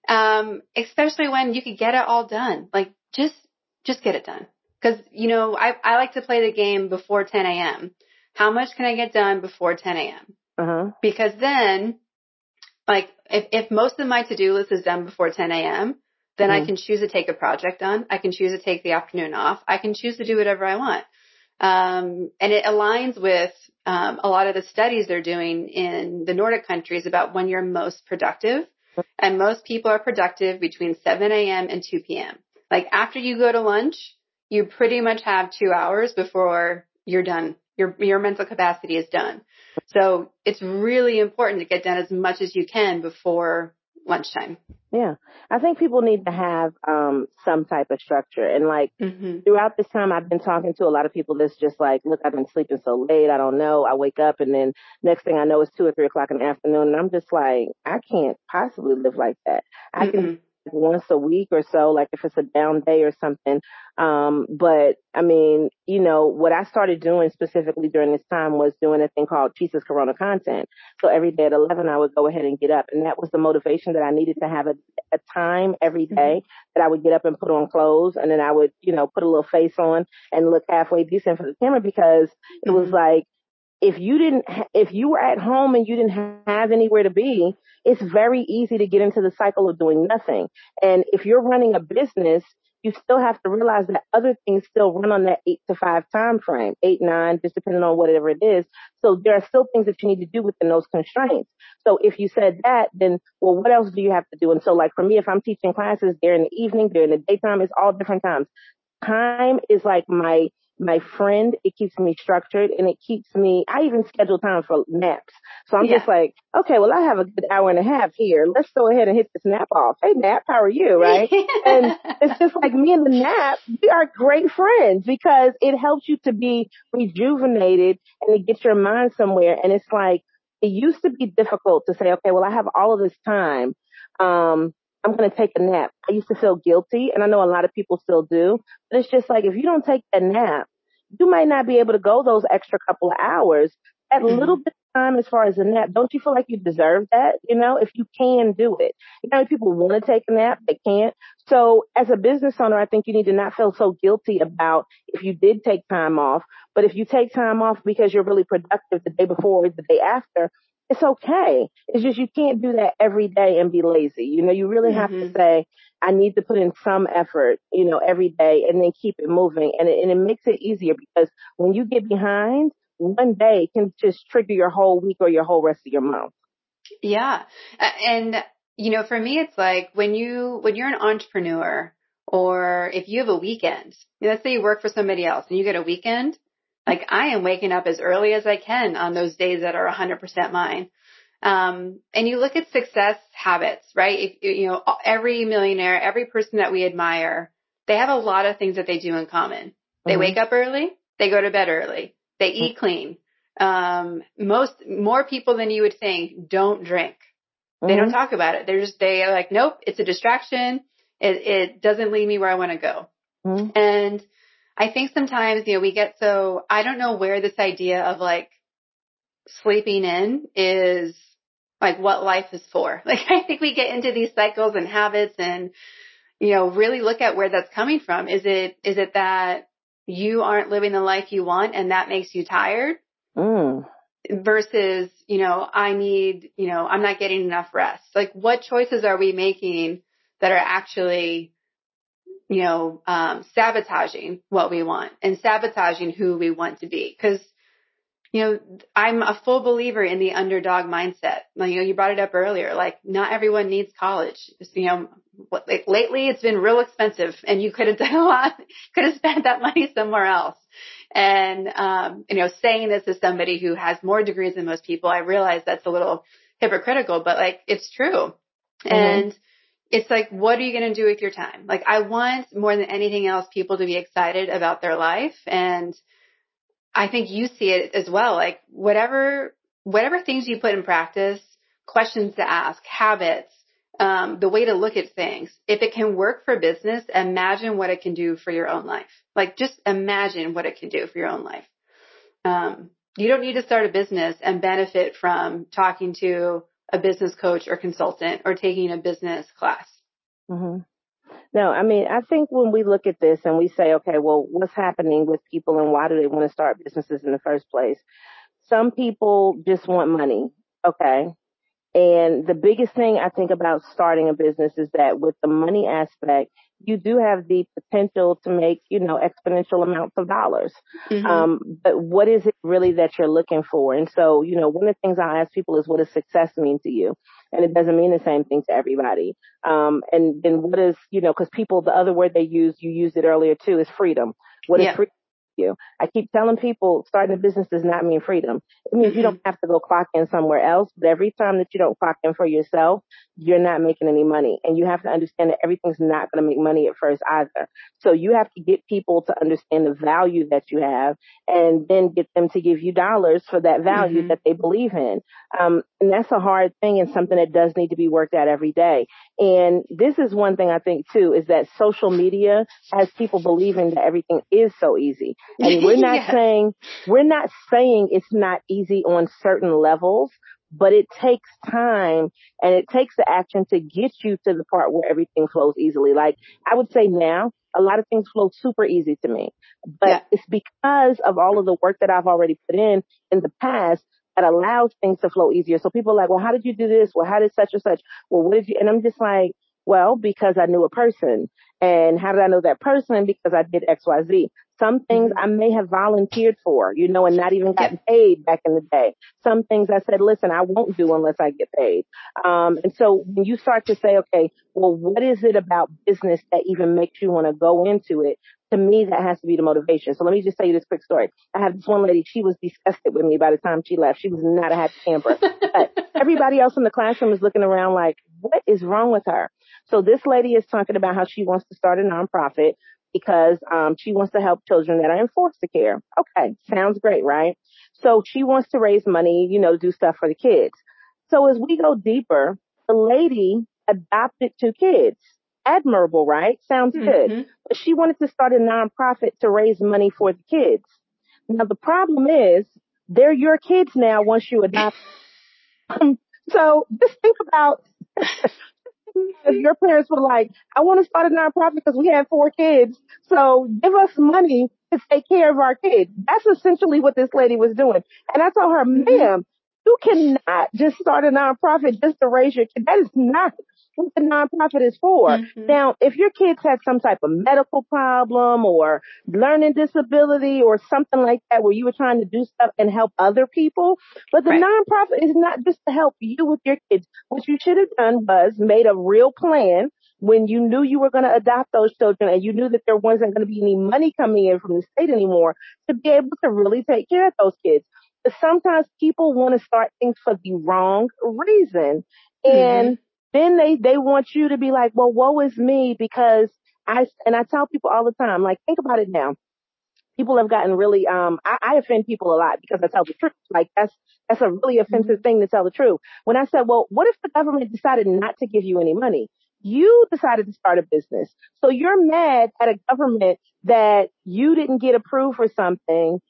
Um, especially when you could get it all done. Like just, just get it done. Cause, you know, I, I like to play the game before 10 a.m. How much can I get done before 10 a.m.? Uh-huh. Because then, like, if, if most of my to-do list is done before 10 a.m., then mm-hmm. I can choose to take a project on. I can choose to take the afternoon off. I can choose to do whatever I want. Um, and it aligns with um, a lot of the studies they're doing in the Nordic countries about when you're most productive. And most people are productive between 7 a.m. and 2 p.m. Like after you go to lunch, you pretty much have two hours before you're done. Your your mental capacity is done. So it's really important to get done as much as you can before lunchtime. Yeah. I think people need to have um some type of structure. And like mm-hmm. throughout this time I've been talking to a lot of people that's just like, look, I've been sleeping so late, I don't know. I wake up and then next thing I know it's two or three o'clock in the afternoon and I'm just like, I can't possibly live like that. I mm-hmm. can once a week or so, like if it's a down day or something. Um, but I mean, you know, what I started doing specifically during this time was doing a thing called Jesus Corona content. So every day at 11, I would go ahead and get up. And that was the motivation that I needed to have a, a time every day mm-hmm. that I would get up and put on clothes. And then I would, you know, put a little face on and look halfway decent for the camera because it was mm-hmm. like, if you didn't, if you were at home and you didn't have anywhere to be, it's very easy to get into the cycle of doing nothing. And if you're running a business, you still have to realize that other things still run on that eight to five time frame, eight, nine, just depending on whatever it is. So there are still things that you need to do within those constraints. So if you said that, then, well, what else do you have to do? And so like for me, if I'm teaching classes, in the evening, in the daytime, it's all different times. Time is like my my friend. It keeps me structured and it keeps me, I even schedule time for naps. So I'm yeah. just like, okay, well, I have a good hour and a half here. Let's go ahead and hit this nap off. Hey, nap, how are you? Right. and it's just like me and the nap, we are great friends because it helps you to be rejuvenated and to get your mind somewhere. And it's like, it used to be difficult to say, okay, well, I have all of this time. Um, I'm going to take a nap. I used to feel guilty and I know a lot of people still do, but it's just like if you don't take a nap, you might not be able to go those extra couple of hours. That mm-hmm. little bit of time as far as a nap, don't you feel like you deserve that? You know, if you can do it. You know, people want to take a nap, they can't. So as a business owner, I think you need to not feel so guilty about if you did take time off, but if you take time off because you're really productive the day before or the day after, it's okay. It's just you can't do that every day and be lazy. You know, you really mm-hmm. have to mm-hmm. say, I need to put in some effort, you know, every day and then keep it moving. And it, and it makes it easier because when you get behind, one day can just trigger your whole week or your whole rest of your month. Yeah. And, you know, for me, it's like when you, when you're an entrepreneur or if you have a weekend, let's say you work for somebody else and you get a weekend, like I am waking up as early as I can on those days that are 100% mine. Um, and you look at success habits, right? If, you know, every millionaire, every person that we admire, they have a lot of things that they do in common. They mm-hmm. wake up early, they go to bed early, they eat mm-hmm. clean. Um, most, more people than you would think don't drink. Mm-hmm. They don't mm-hmm. talk about it. They're just, they are like, nope, it's a distraction. It, it doesn't lead me where I want to go. Mm-hmm. And I think sometimes, you know, we get so, I don't know where this idea of like sleeping in is like what life is for. Like I think we get into these cycles and habits and, you know, really look at where that's coming from. Is it, is it that you aren't living the life you want and that makes you tired? Mm. Versus, you know, I need, you know, I'm not getting enough rest. Like what choices are we making that are actually, you know, um, sabotaging what we want and sabotaging who we want to be? Cause you know, I'm a full believer in the underdog mindset. You know, you brought it up earlier, like not everyone needs college. Just, you know, like lately it's been real expensive and you could have done a lot, could have spent that money somewhere else. And, um, you know, saying this as somebody who has more degrees than most people, I realize that's a little hypocritical, but like it's true. Mm-hmm. And it's like, what are you going to do with your time? Like I want more than anything else people to be excited about their life and, I think you see it as well. Like whatever, whatever things you put in practice, questions to ask, habits, um, the way to look at things. If it can work for business, imagine what it can do for your own life. Like just imagine what it can do for your own life. Um, you don't need to start a business and benefit from talking to a business coach or consultant or taking a business class. Mm-hmm. No, I mean, I think when we look at this and we say, okay, well, what's happening with people and why do they want to start businesses in the first place? Some people just want money. Okay. And the biggest thing I think about starting a business is that with the money aspect, you do have the potential to make, you know, exponential amounts of dollars. Mm-hmm. Um, but what is it really that you're looking for? And so, you know, one of the things I ask people is what does success mean to you? And it doesn't mean the same thing to everybody. Um, and then what is, you know, cause people, the other word they use, you used it earlier too, is freedom. What yeah. is freedom? You. I keep telling people starting a business does not mean freedom. It means mm-hmm. you don't have to go clock in somewhere else, but every time that you don't clock in for yourself, you're not making any money. And you have to understand that everything's not going to make money at first either. So you have to get people to understand the value that you have and then get them to give you dollars for that value mm-hmm. that they believe in. Um, and that's a hard thing and something that does need to be worked out every day. And this is one thing I think too, is that social media has people believing that everything is so easy. And we're not saying, we're not saying it's not easy on certain levels, but it takes time and it takes the action to get you to the part where everything flows easily. Like I would say now, a lot of things flow super easy to me, but yeah. it's because of all of the work that I've already put in in the past that allows things to flow easier. So people are like, well, how did you do this? Well, how did such and such? Well, what did you, and I'm just like, well, because I knew a person. And how did I know that person? Because I did X, Y, Z. Some things mm-hmm. I may have volunteered for, you know, and not even gotten paid back in the day. Some things I said, listen, I won't do unless I get paid. Um, and so when you start to say, okay, well, what is it about business that even makes you want to go into it? To me, that has to be the motivation. So let me just tell you this quick story. I have this one lady, she was disgusted with me by the time she left. She was not a happy camper. but everybody else in the classroom is looking around like, what is wrong with her? So this lady is talking about how she wants to start a nonprofit because um, she wants to help children that are in foster care. Okay, sounds great, right? So she wants to raise money, you know, do stuff for the kids. So as we go deeper, the lady adopted two kids. Admirable, right? Sounds mm-hmm. good. But she wanted to start a nonprofit to raise money for the kids. Now the problem is they're your kids now once you adopt. Um, so just think about if your parents were like, I want to start a nonprofit because we have four kids. So give us money to take care of our kids. That's essentially what this lady was doing. And I told her, mm-hmm. ma'am, you cannot just start a nonprofit just to raise your kid. That is not what the nonprofit is for. Mm-hmm. Now, if your kids have some type of medical problem or learning disability or something like that where you were trying to do stuff and help other people, but the right. nonprofit is not just to help you with your kids. What you should have done was made a real plan when you knew you were going to adopt those children and you knew that there wasn't going to be any money coming in from the state anymore to be able to really take care of those kids. But sometimes people want to start things for the wrong reason. And mm-hmm then they, they want you to be like, well, woe is me because I, and I tell people all the time, like, think about it now. People have gotten really, um, I, I offend people a lot because I tell the truth. Like that's, that's a really offensive mm-hmm. thing to tell the truth. When I said, well, what if the government decided not to give you any money? You decided to start a business. So you're mad at a government that you didn't get approved for something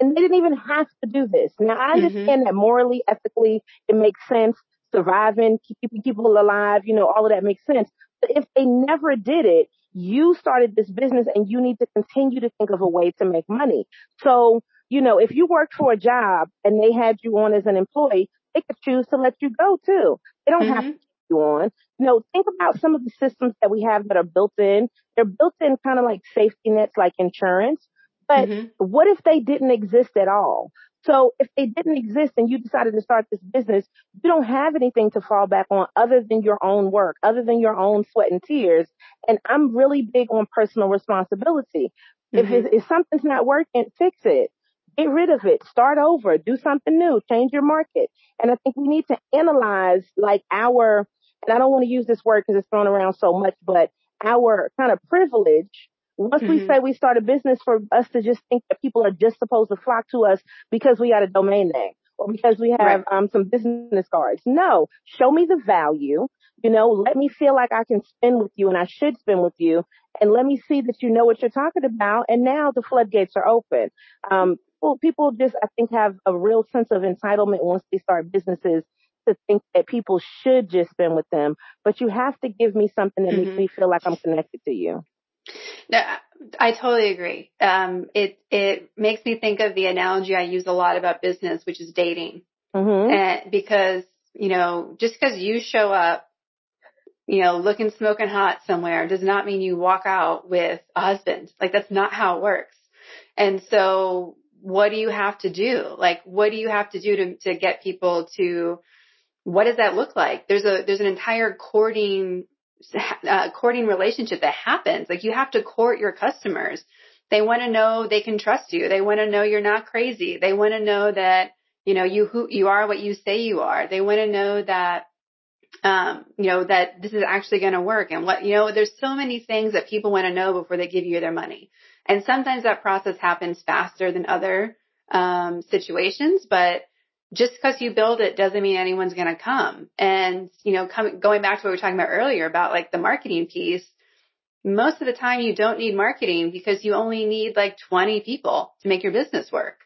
and they didn't even have to do this. Now I mm-hmm. understand mm-hmm. that morally, ethically, it makes sense. Surviving, keeping people alive, you know, all of that makes sense. But if they never did it, you started this business and you need to continue to think of a way to make money. So, you know, if you worked for a job and they had you on as an employee, they could choose to let you go too. They don't mm-hmm. have to keep you on. You know, think about some of the systems that we have that are built in. They're built in kind of like safety nets, like insurance. But mm-hmm. what if they didn't exist at all? So if they didn't exist and you decided to start this business, you don't have anything to fall back on other than your own work, other than your own sweat and tears. And I'm really big on personal responsibility. Mm-hmm. If, if something's not working, fix it. Get rid of it. Start over. Do something new. Change your market. And I think we need to analyze like our, and I don't want to use this word because it's thrown around so much, but our kind of privilege once mm-hmm. we say we start a business for us to just think that people are just supposed to flock to us because we got a domain name or because we have right. um, some business cards. No, show me the value. You know, let me feel like I can spend with you and I should spend with you and let me see that you know what you're talking about. And now the floodgates are open. Um, well, people just, I think, have a real sense of entitlement once they start businesses to think that people should just spend with them, but you have to give me something that mm-hmm. makes me feel like I'm connected to you. No, I totally agree. Um, it it makes me think of the analogy I use a lot about business, which is dating. Mm-hmm. And because you know, just because you show up, you know, looking smoking hot somewhere, does not mean you walk out with a husband. Like that's not how it works. And so, what do you have to do? Like, what do you have to do to to get people to? What does that look like? There's a there's an entire courting uh, courting relationship that happens. Like you have to court your customers. They want to know they can trust you. They want to know you're not crazy. They want to know that, you know, you who you are what you say you are. They want to know that um, you know, that this is actually going to work and what, you know, there's so many things that people want to know before they give you their money. And sometimes that process happens faster than other, um, situations, but just because you build it doesn't mean anyone's going to come. And, you know, coming, going back to what we were talking about earlier about like the marketing piece, most of the time you don't need marketing because you only need like 20 people to make your business work.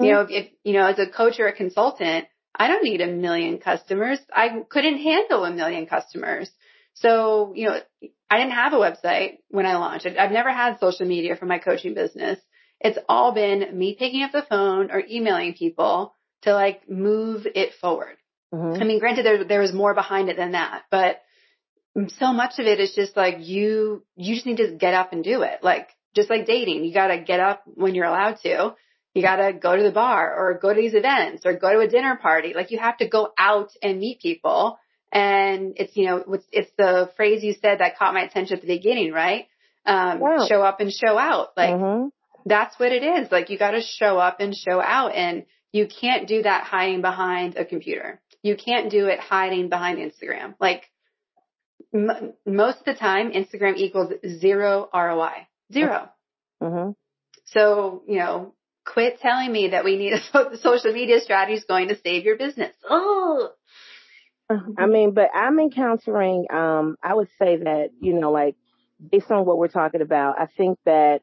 Mm-hmm. You know, if, if, you know, as a coach or a consultant, I don't need a million customers. I couldn't handle a million customers. So, you know, I didn't have a website when I launched. I've never had social media for my coaching business. It's all been me picking up the phone or emailing people to like move it forward. Mm-hmm. I mean, granted, there there was more behind it than that, but so much of it is just like you you just need to get up and do it. Like just like dating, you got to get up when you're allowed to. You got to go to the bar or go to these events or go to a dinner party. Like you have to go out and meet people. And it's, you know, it's, it's the phrase you said that caught my attention at the beginning, right? Um, wow. show up and show out. Like mm-hmm. that's what it is. Like you got to show up and show out. And you can't do that hiding behind a computer. You can't do it hiding behind Instagram. Like m- most of the time, Instagram equals zero ROI. 0 mm-hmm. So, you know, quit telling me that we need a social media strategy is going to save your business. Oh. I mean, but I'm encountering, um, I would say that, you know, like based on what we're talking about, I think that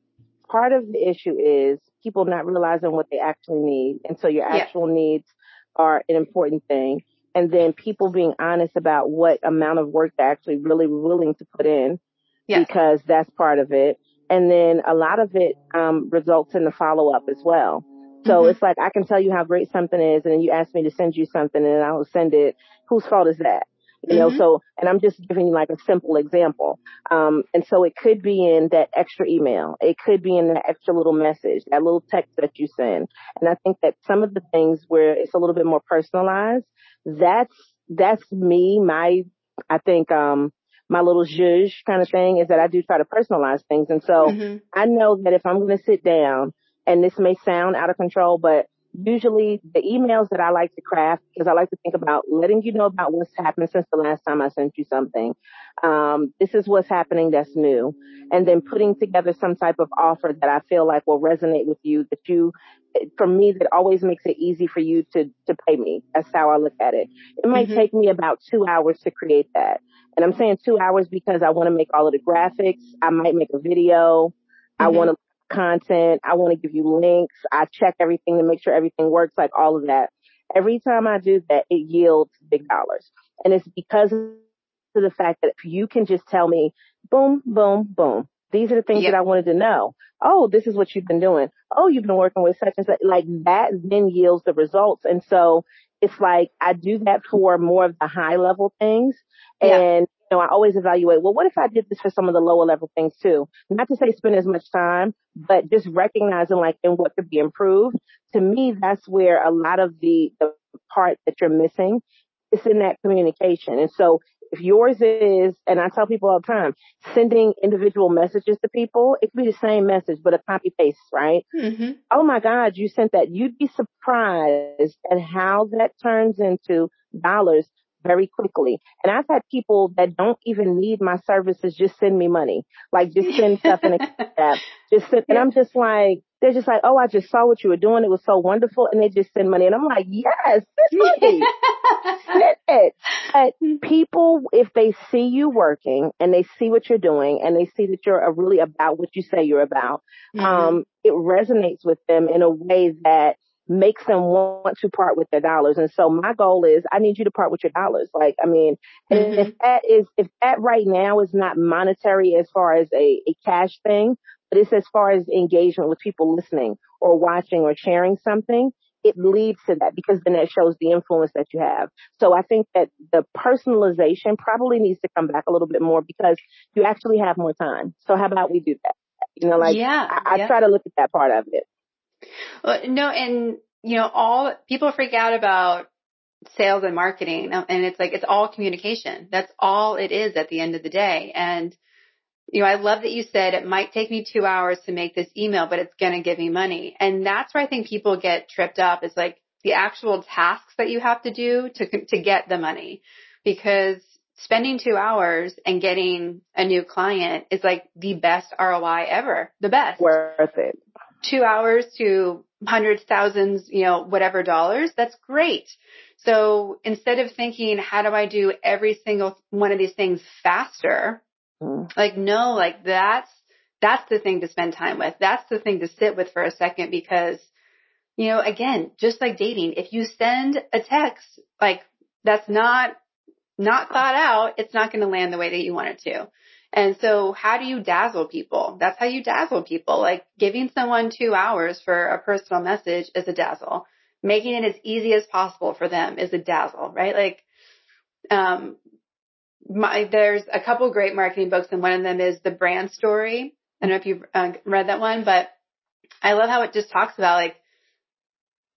part of the issue is people not realizing what they actually need. And so your actual yeah. needs are an important thing. And then people being honest about what amount of work they're actually really willing to put in yeah. because that's part of it. And then a lot of it um, results in the follow up as well. So mm-hmm. it's like I can tell you how great something is, and then you ask me to send you something, and I'll send it. Whose fault is that? You know, mm-hmm. so, and I'm just giving you like a simple example. Um, and so it could be in that extra email. It could be in that extra little message, that little text that you send. And I think that some of the things where it's a little bit more personalized, that's, that's me, my, I think, um, my little zhuzh kind of thing is that I do try to personalize things. And so mm-hmm. I know that if I'm going to sit down and this may sound out of control, but usually the emails that I like to craft because I like to think about letting you know about what's happened since the last time I sent you something. Um, this is what's happening that's new. And then putting together some type of offer that I feel like will resonate with you that you, for me, that always makes it easy for you to, to pay me. That's how I look at it. It might mm-hmm. take me about two hours to create that. And I'm saying two hours because I want to make all of the graphics. I might make a video. Mm-hmm. I want to content. I want to give you links. I check everything to make sure everything works, like all of that. Every time I do that, it yields big dollars. And it's because of the fact that if you can just tell me, boom, boom, boom, these are the things yep. that I wanted to know. Oh, this is what you've been doing. Oh, you've been working with such and such. Like that then yields the results. And so it's like I do that for more of the high level things. Yeah. And, know, I always evaluate, well, what if I did this for some of the lower level things too? Not to say spend as much time, but just recognizing like in what could be improved. To me, that's where a lot of the, the part that you're missing is in that communication. And so if yours is, and I tell people all the time, sending individual messages to people, it could be the same message, but a copy paste, right? Mm-hmm. Oh my God, you sent that. You'd be surprised at how that turns into dollars very quickly. And I've had people that don't even need my services just send me money. Like just send stuff in a app. Just send, and I'm just like, they're just like, oh, I just saw what you were doing. It was so wonderful. And they just send money. And I'm like, yes, send money. it. But people, if they see you working and they see what you're doing and they see that you're really about what you say you're about, mm-hmm. um, it resonates with them in a way that makes them want to part with their dollars. And so my goal is I need you to part with your dollars. Like, I mean, mm-hmm. if that is, if that right now is not monetary as far as a, a cash thing, but it's as far as engagement with people listening or watching or sharing something, it leads to that because then that shows the influence that you have. So I think that the personalization probably needs to come back a little bit more because you actually have more time. So how about we do that? You know, like yeah, I, yeah. I try to look at that part of it. Well, no, and you know, all people freak out about sales and marketing and it's like, it's all communication. That's all it is at the end of the day. And, you know, I love that you said it might take me two hours to make this email, but it's going to give me money. And that's where I think people get tripped up is like the actual tasks that you have to do to, to get the money because spending two hours and getting a new client is like the best ROI ever. The best. Worth it. Two hours to hundreds, thousands, you know, whatever dollars, that's great. So instead of thinking, how do I do every single one of these things faster? Mm. Like, no, like that's, that's the thing to spend time with. That's the thing to sit with for a second because, you know, again, just like dating, if you send a text, like that's not, not thought out, it's not going to land the way that you want it to. And so how do you dazzle people? That's how you dazzle people. Like giving someone two hours for a personal message is a dazzle. Making it as easy as possible for them is a dazzle, right? Like, um, my, there's a couple great marketing books and one of them is The Brand Story. I don't know if you've uh, read that one, but I love how it just talks about like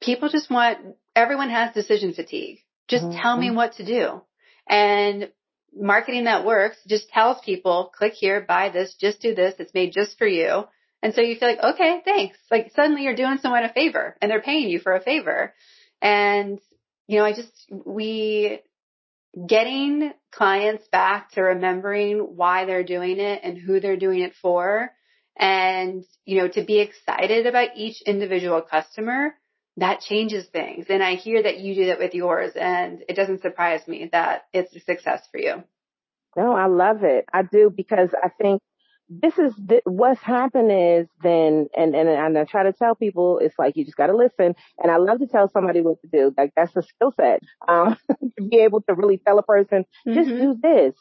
people just want, everyone has decision fatigue. Just mm-hmm. tell me what to do. And marketing that works just tells people, click here, buy this, just do this. It's made just for you. And so you feel like, okay, thanks. Like suddenly you're doing someone a favor and they're paying you for a favor. And, you know, I just, we, getting clients back to remembering why they're doing it and who they're doing it for and, you know, to be excited about each individual customer that changes things. And I hear that you do that with yours and it doesn't surprise me that it's a success for you. No, I love it. I do because I think this is th- what's happened is then, and, and, and I try to tell people, it's like, you just got to listen. And I love to tell somebody what to do. Like that's a skill set, um, to be able to really tell a person, just mm-hmm. do this.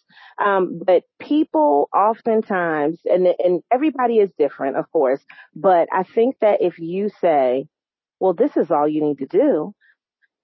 Um, but people oftentimes, and, and everybody is different, of course, but I think that if you say, well, this is all you need to do.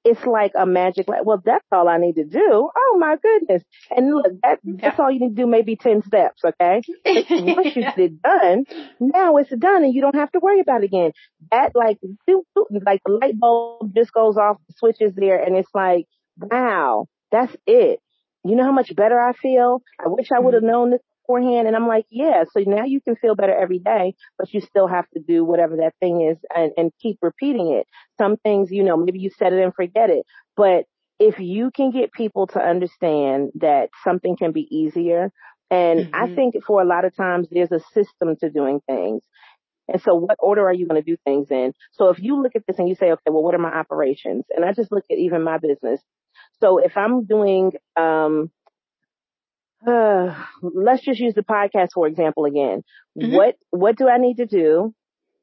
It's like a magic, light. well, that's all I need to do. Oh my goodness. And look, that, that's all you need to do, maybe 10 steps, okay? Once you get it done, now it's done and you don't have to worry about it again. That like, like the light bulb just goes off, the switch is there and it's like, wow, that's it. You know how much better I feel? I wish I would have mm-hmm. known this beforehand. And I'm like, yeah, so now you can feel better every day, but you still have to do whatever that thing is and, and keep repeating it. Some things, you know, maybe you set it and forget it, but if you can get people to understand that something can be easier, and mm-hmm. I think for a lot of times there's a system to doing things. And so what order are you going to do things in? So if you look at this and you say, okay, well, what are my operations? And I just look at even my business. So if I'm doing, um, let's just use the podcast for example again. Mm-hmm. What what do I need to do?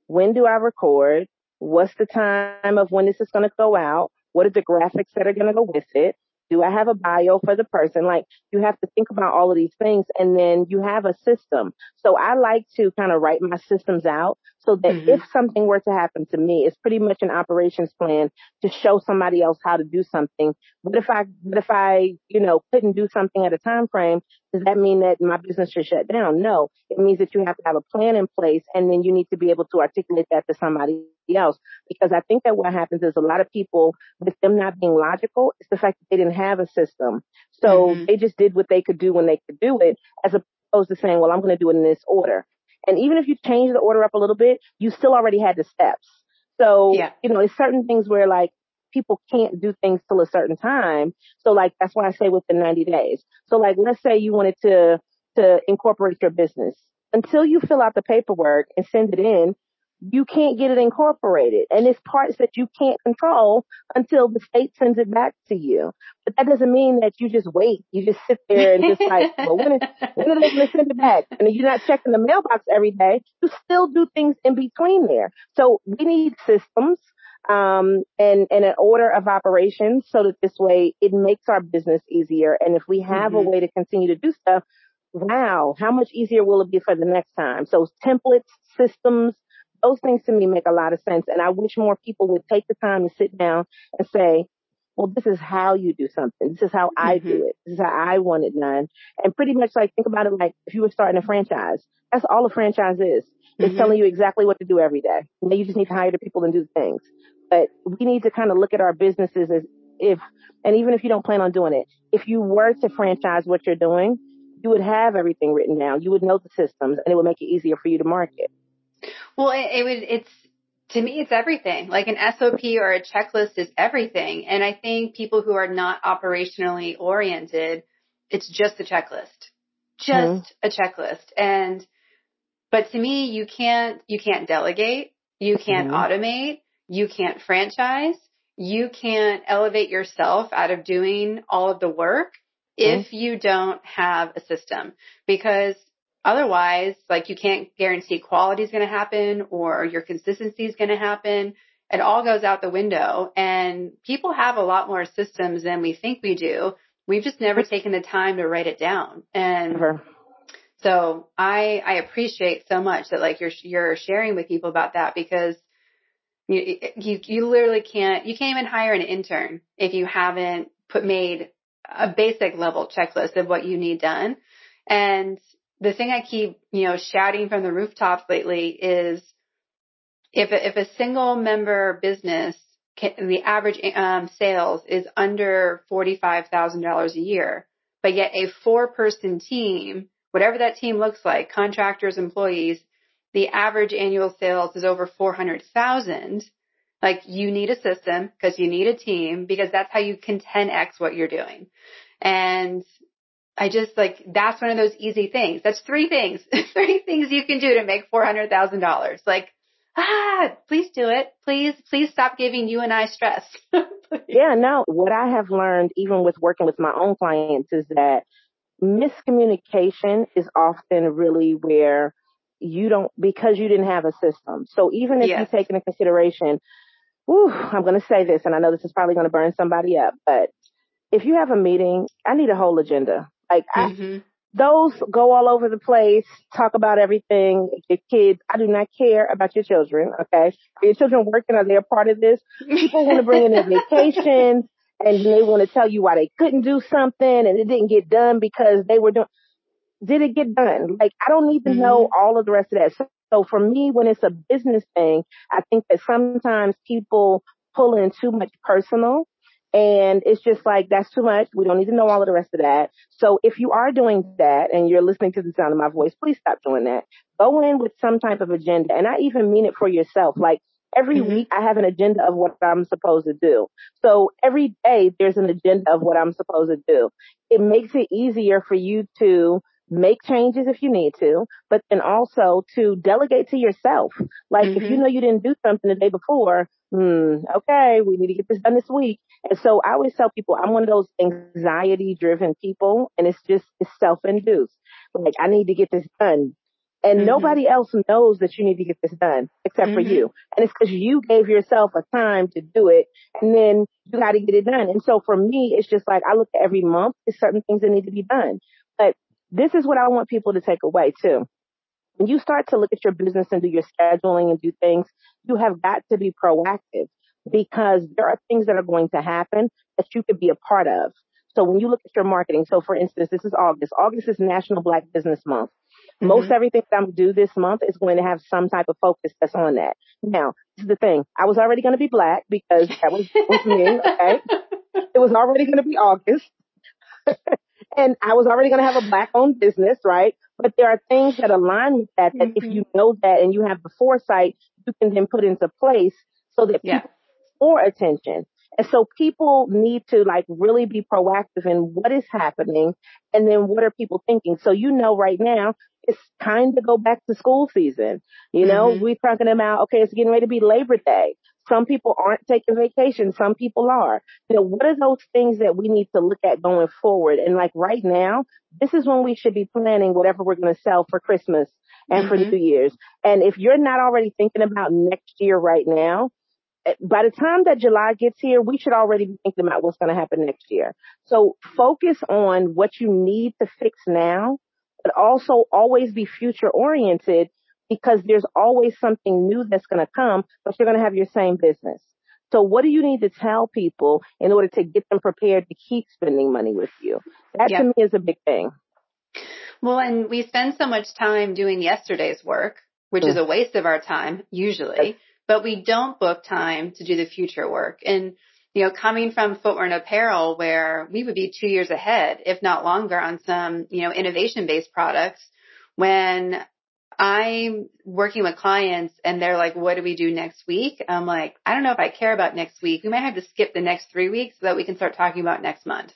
When do I record? What's the time of when this is going to go out? What are the graphics that are going to go with it? Do I have a bio for the person? Like you have to think about all of these things and then you have a system. So I like to kind of write my systems out so that mm-hmm. if something were to happen to me, it's pretty much an operations plan to show somebody else how to do something. But if I, but if I, you know, couldn't do something at a time frame, does that mean that my business should shut down? No. It means that you have to have a plan in place and then you need to be able to articulate that to somebody else. Because I think that what happens is a lot of people, with them not being logical, it's the fact that they didn't have a system. So mm-hmm. they just did what they could do when they could do it, as opposed to saying, well, I'm going to do it in this order. And even if you change the order up a little bit, you still already had the steps. So, yeah. you know, it's certain things where like people can't do things till a certain time. So like, that's why I say within 90 days. So like, let's say you wanted to, to incorporate your business until you fill out the paperwork and send it in you can't get it incorporated. And it's parts that you can't control until the state sends it back to you. But that doesn't mean that you just wait. You just sit there and just like, well, when, is, when are they going to send it back? And you're not checking the mailbox every day. You still do things in between there. So we need systems um, and, and an order of operations so that this way it makes our business easier. And if we have mm-hmm. a way to continue to do stuff, wow, how much easier will it be for the next time? So templates, systems, those things to me make a lot of sense. And I wish more people would take the time to sit down and say, well, this is how you do something. This is how I mm-hmm. do it. This is how I want it done. And pretty much like think about it like if you were starting a franchise. That's all a franchise is. It's mm-hmm. telling you exactly what to do every day. Then you just need to hire the people and do the things. But we need to kind of look at our businesses as if, and even if you don't plan on doing it, if you were to franchise what you're doing, you would have everything written down. You would know the systems and it would make it easier for you to market. Well, it, it would, it's, to me, it's everything. Like an SOP or a checklist is everything. And I think people who are not operationally oriented, it's just a checklist. Just mm-hmm. a checklist. And, but to me, you can't, you can't delegate. You can't mm-hmm. automate. You can't franchise. You can't elevate yourself out of doing all of the work mm-hmm. if you don't have a system because Otherwise, like you can't guarantee quality is going to happen or your consistency is going to happen. It all goes out the window and people have a lot more systems than we think we do. We've just never taken the time to write it down. And so I, I appreciate so much that like you're, you're sharing with people about that because you, you, you literally can't, you can't even hire an intern if you haven't put made a basic level checklist of what you need done. And the thing I keep, you know, shouting from the rooftops lately is if a, if a single member business, can, the average um, sales is under $45,000 a year, but yet a four person team, whatever that team looks like, contractors, employees, the average annual sales is over 400,000. Like you need a system because you need a team because that's how you can 10x what you're doing. And I just like, that's one of those easy things. That's three things, three things you can do to make $400,000. Like, ah, please do it. Please, please stop giving you and I stress. yeah, no, what I have learned even with working with my own clients is that miscommunication is often really where you don't, because you didn't have a system. So even if yes. you take into consideration, whew, I'm going to say this, and I know this is probably going to burn somebody up, but if you have a meeting, I need a whole agenda. Like mm-hmm. I, those go all over the place, talk about everything. Your kids, I do not care about your children. Okay. Are your children working? Are they a part of this? People want to bring in their vacations and they want to tell you why they couldn't do something and it didn't get done because they were doing, did it get done? Like I don't need to mm-hmm. know all of the rest of that. So, so for me, when it's a business thing, I think that sometimes people pull in too much personal and it's just like, that's too much. We don't need to know all of the rest of that. So if you are doing that and you're listening to the sound of my voice, please stop doing that. Go in with some type of agenda. And I even mean it for yourself. Like every mm-hmm. week I have an agenda of what I'm supposed to do. So every day there's an agenda of what I'm supposed to do. It makes it easier for you to make changes if you need to, but then also to delegate to yourself. Like mm-hmm. if you mm-hmm. know you didn't do something the day before, hmm, okay, we need to get this done this week. And so I always tell people I'm one of those anxiety driven people and it's just, it's self induced. Like I need to get this done. And mm-hmm. nobody else knows that you need to get this done except mm-hmm. for you. And it's because you gave yourself a time to do it and then you got to get it done. And so for me, it's just like I look at every month, there's certain things that need to be done. But this is what I want people to take away too. When you start to look at your business and do your scheduling and do things, you have got to be proactive because there are things that are going to happen that you could be a part of. So when you look at your marketing, so for instance, this is August. August is National Black Business Month. Mm-hmm. Most everything that I'm going to do this month is going to have some type of focus that's on that. Now, this is the thing. I was already going to be black because that was, was me, okay? It was already going to be August. and I was already going to have a black owned business, right? But there are things that align with that, that mm-hmm. if you know that and you have the foresight, you can then put into place so that yeah. people more attention. And so people need to like really be proactive in what is happening and then what are people thinking. So you know right now it's time to go back to school season. You know, mm-hmm. we're talking about, okay, it's getting ready to be Labor Day. Some people aren't taking vacation. Some people are. You know, what are those things that we need to look at going forward? And like right now, this is when we should be planning whatever we're going to sell for Christmas and mm-hmm. for New Year's. And if you're not already thinking about next year right now, eh, by the time that July gets here, we should already be thinking about what's going to happen next year. So focus on what you need to fix now, but also always be future oriented because there's always something new that's going to come, but you're going to have your same business. So what do you need to tell people in order to get them prepared to keep spending money with you? That yep. to me is a big thing. Well, and we spend so much time doing yesterday's work, which mm. is a waste of our time usually, but we don't book time to do the future work. And, you know, coming from footwear and apparel where we would be two years ahead, if not longer on some, you know, innovation based products when I'm working with clients and they're like, what do we do next week? I'm like, I don't know if I care about next week. We might have to skip the next three weeks so that we can start talking about next month.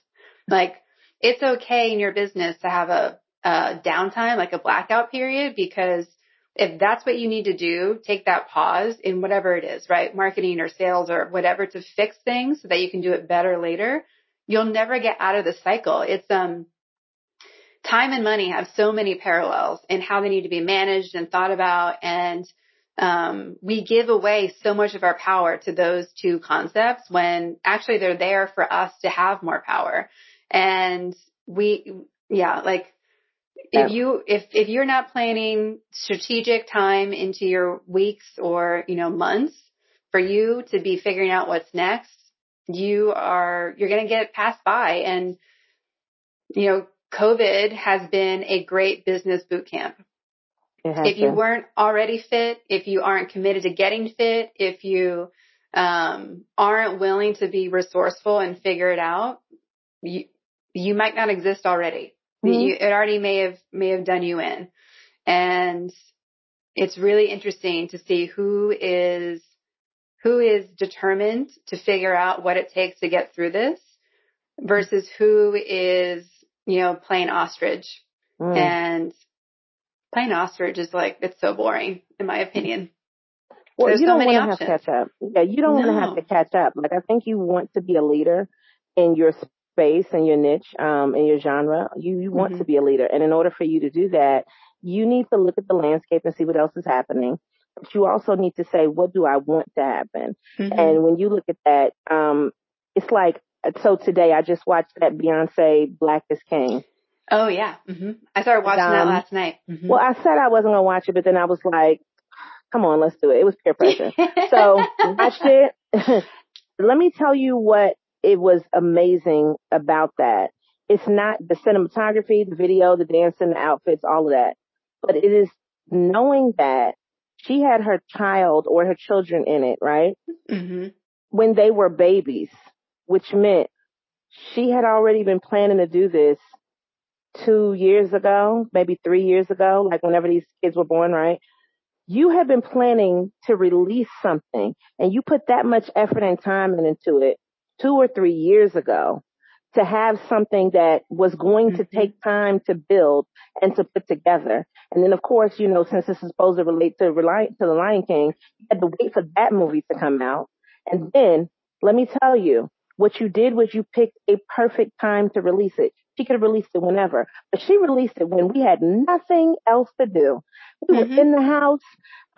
Like, it's okay in your business to have a, a downtime, like a blackout period, because if that's what you need to do, take that pause in whatever it is, right? Marketing or sales or whatever to fix things so that you can do it better later. You'll never get out of the cycle. It's, um, time and money have so many parallels in how they need to be managed and thought about. And um, we give away so much of our power to those two concepts when actually they're there for us to have more power. And we, yeah, like if you if if you're not planning strategic time into your weeks or you know months for you to be figuring out what's next you are you're going to get passed by and you know COVID has been a great business boot camp. If you been. weren't already fit, if you aren't committed to getting fit, if you um, aren't willing to be resourceful and figure it out, you you might not exist already. Mm-hmm. You, it already may have may have done you in, and it's really interesting to see who is who is determined to figure out what it takes to get through this versus who is you know, playing ostrich. Mm. And playing ostrich is like, it's so boring, in my opinion. Well, There's you don't so want to have to catch up. Yeah, you don't no. want to have to catch up. Like, I think you want to be a leader in your space and your niche, um, in your genre. You, you want mm-hmm. to be a leader. And in order for you to do that, you need to look at the landscape and see what else is happening. But you also need to say, what do I want to happen? Mm-hmm. And when you look at that, um, it's like so today I just watched that Beyonce Black is King. Oh yeah. Mm-hmm. I started watching um, that last night. Mm-hmm. Well, I said I wasn't going to watch it, but then I was like, come on, let's do it. It was peer pressure. so watched it. Let me tell you what it was amazing about that. It's not the cinematography, the video, the dancing, the outfits, all of that, but it is knowing that she had her child or her children in it, right? Mm-hmm. When they were babies which meant she had already been planning to do this two years ago, maybe three years ago, like whenever these kids were born, right? You had been planning to release something and you put that much effort and time into it two or three years ago to have something that was going mm-hmm. to take time to build and to put together. And then of course, you know, since this is supposed to relate to, relate to the Lion King, you had to wait for that movie to come out And then let me tell you, what you did was you picked a perfect time to release it. She could have released it whenever, but she released it when we had nothing else to do. We mm-hmm. were in the house.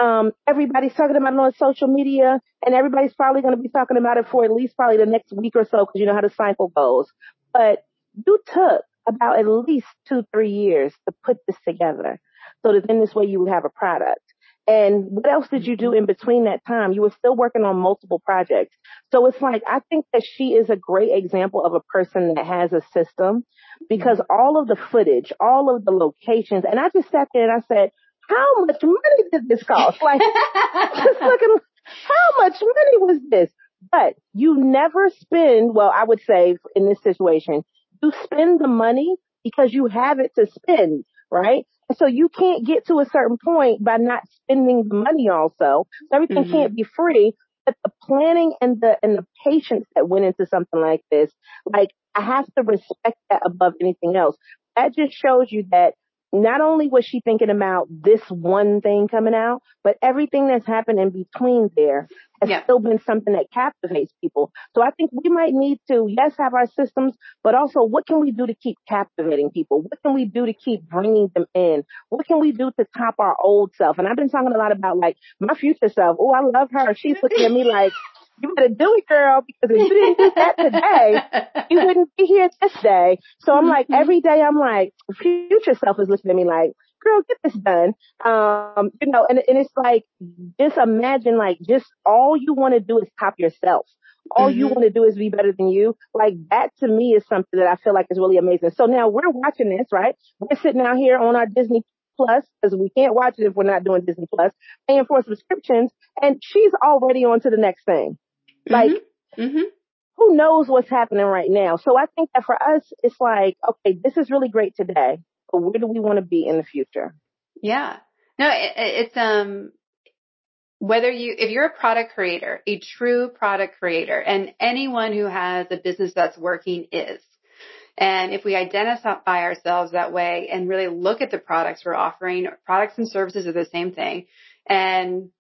Um, everybody's talking about it on social media and everybody's probably going to be talking about it for at least probably the next week or so because you know how the cycle goes. But you took about at least two, three years to put this together so that in this way you would have a product. And what else did you do in between that time? You were still working on multiple projects. So it's like, I think that she is a great example of a person that has a system because mm-hmm. all of the footage, all of the locations, and I just sat there and I said, how much money did this cost? Like, just looking, how much money was this? But you never spend, well, I would say in this situation, you spend the money because you have it to spend, right? So you can't get to a certain point by not spending the money also. So everything mm-hmm. can't be free. But the planning and the and the patience that went into something like this, like I have to respect that above anything else. That just shows you that not only was she thinking about this one thing coming out, but everything that's happened in between there has yeah. still been something that captivates people. So I think we might need to, yes, have our systems, but also what can we do to keep captivating people? What can we do to keep bringing them in? What can we do to top our old self? And I've been talking a lot about like my future self. Oh, I love her. She's looking at me like, you better do it, girl, because if you didn't do that today, you wouldn't be here this day. So I'm like, mm-hmm. every day I'm like, future self is listening to me like, girl, get this done. Um, you know, and, and it's like, just imagine like, just all you want to do is top yourself. All mm-hmm. you want to do is be better than you. Like that to me is something that I feel like is really amazing. So now we're watching this, right? We're sitting out here on our Disney Plus because we can't watch it if we're not doing Disney Plus, paying for subscriptions, and she's already on to the next thing. Like, mm-hmm. Mm-hmm. who knows what's happening right now? So I think that for us, it's like, okay, this is really great today, but where do we want to be in the future? Yeah. No, it, it's, um, whether you, if you're a product creator, a true product creator, and anyone who has a business that's working is, and if we identify ourselves that way and really look at the products we're offering, products and services are the same thing, and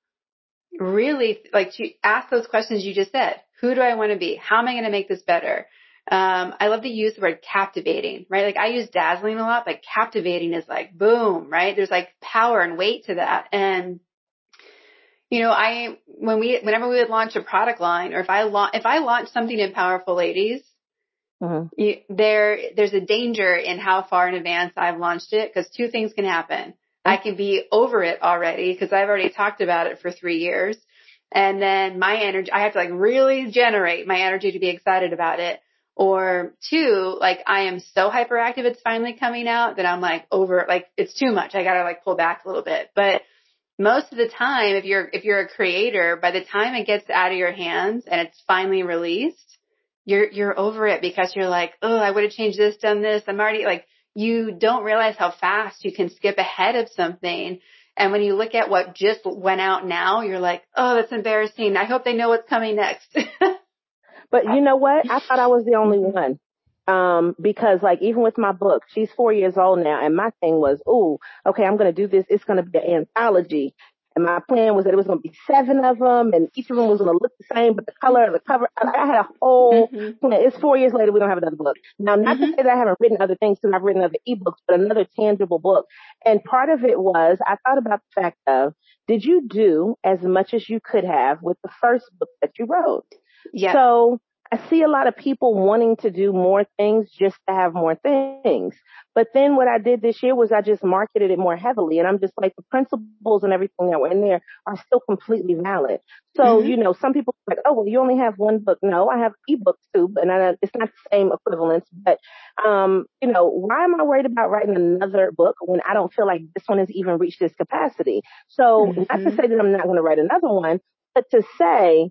really like to ask those questions you just said. Who do I want to be? How am I going to make this better? Um, I love to use the word captivating, right? Like I use dazzling a lot, but captivating is like boom, right? There's like power and weight to that. And, you know, I, when we, whenever we would launch a product line or if I launch, if I launch something in Powerful Ladies, mm-hmm. you, there, there's a danger in how far in advance I've launched it because two things can happen. I can be over it already because I've already talked about it for three years. And then my energy, I have to like really generate my energy to be excited about it. Or two, like I am so hyperactive, it's finally coming out that I'm like over, like it's too much. I gotta like pull back a little bit. But most of the time, if you're, if you're a creator, by the time it gets out of your hands and it's finally released, you're, you're over it because you're like, oh, I would have changed this, done this. I'm already like, you don't realize how fast you can skip ahead of something. And when you look at what just went out now, you're like, oh, that's embarrassing. I hope they know what's coming next. but you know what? I thought I was the only one. Um, because like even with my book, she's four years old now, and my thing was, oh, okay, I'm gonna do this. It's gonna be an anthology, and my plan was that it was going to be seven of them and each of them was going to look the same, but the color of the cover, I had a whole mm-hmm. plan. It's four years later. We don't have another book. Now, not mm-hmm. to say that I haven't written other things because I've written other ebooks, but another tangible book. And part of it was I thought about the fact of, did you do as much as you could have with the first book that you wrote? Yeah. So I see a lot of people wanting to do more things just to have more things. But then what I did this year was I just marketed it more heavily. And I'm just like the principles and everything that were in there are still completely valid. So, mm-hmm. you know, some people are like, oh, well, you only have one book. No, I have ebooks too, but I, it's not the same equivalence. But, um, you know, why am I worried about writing another book when I don't feel like this one has even reached this capacity? So mm-hmm. not to mm-hmm. say that I'm not going to write another one, but to say,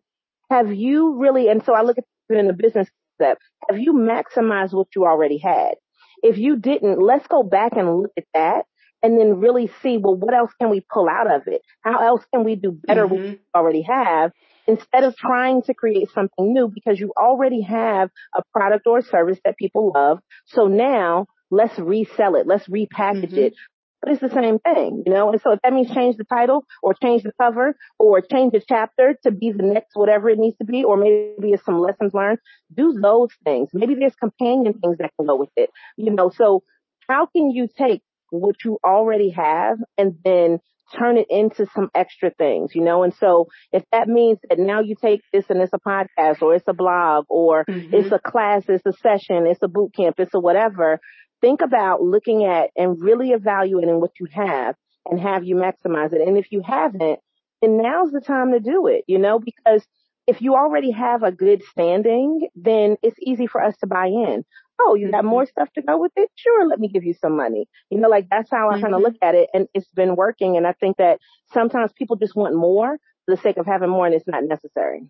have you really, and so I look at in the business step, have you maximized what you already had? If you didn't, let's go back and look at that and then really see, well, what else can we pull out of it? How else can we do better mm-hmm. what we already have instead of trying to create something new because you already have a product or service that people love. So now let's resell it. Let's repackage mm-hmm. it. But it's the same thing, you know? And so if that means change the title or change the cover or change the chapter to be the next whatever it needs to be, or maybe it's some lessons learned, do those things. Maybe there's companion things that can go with it, you know? So how can you take what you already have and then turn it into some extra things, you know? And so if that means that now you take this and it's a podcast or it's a blog or mm-hmm. it's a class, it's a session, it's a boot camp, it's a whatever, think about looking at and really evaluating what you have and have you maximize it. And if you haven't, then now's the time to do it, you know, because if you already have a good standing, then it's easy for us to buy in. Oh, you got more mm-hmm. stuff to go with it? Sure, let me give you some money. You know, like that's how I mm-hmm. kind of look at it. And it's been working. And I think that sometimes people just want more for the sake of having more and it's not necessary.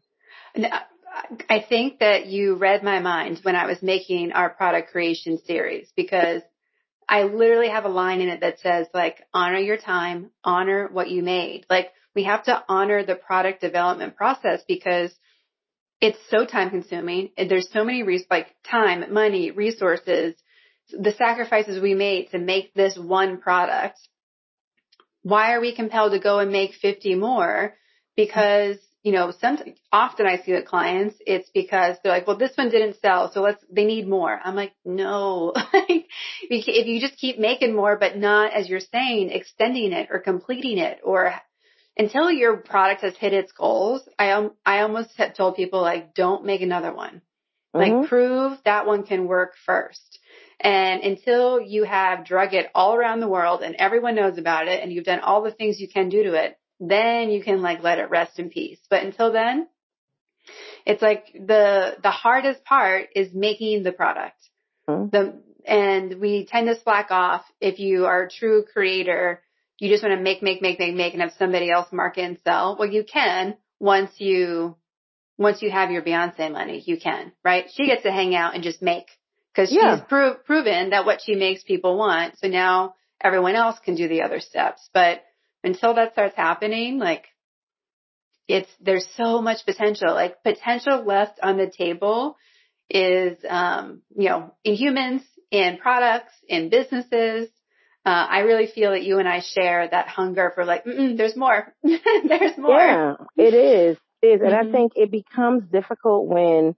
I think that you read my mind when I was making our product creation series because I literally have a line in it that says like, honor your time, honor what you made. Like we have to honor the product development process because it's so time consuming. and There's so many like time, money, resources, the sacrifices we made to make this one product. Why are we compelled to go and make 50 more? Because you know, some, often I see with clients, it's because they're like, well, this one didn't sell, so let's, they need more. I'm like, no, if you just keep making more, but not, as you're saying, extending it or completing it or until your product has hit its goals, I, I almost have told people like, don't make another one. Mm-hmm. Like prove that one can work first. And until you have drug it all around the world and everyone knows about it and you've done all the things you can do to it, then you can like let it rest in peace. But until then, it's like the, the hardest part is making the product. Mm-hmm. The, and we tend to slack off if you are a true creator. You just want to make, make, make, make, make and have somebody else market and sell. Well, you can once you, once you have your Beyonce money, you can, right? She gets to hang out and just make because yeah. she's pro- proven that what she makes people want. So now everyone else can do the other steps. But until that starts happening, like it's, there's so much potential, like potential left on the table is, um, you know, in humans, in products, in businesses. Uh, I really feel that you and I share that hunger for like, there's more. there's more. Yeah, it is. It is. And mm-hmm. I think it becomes difficult when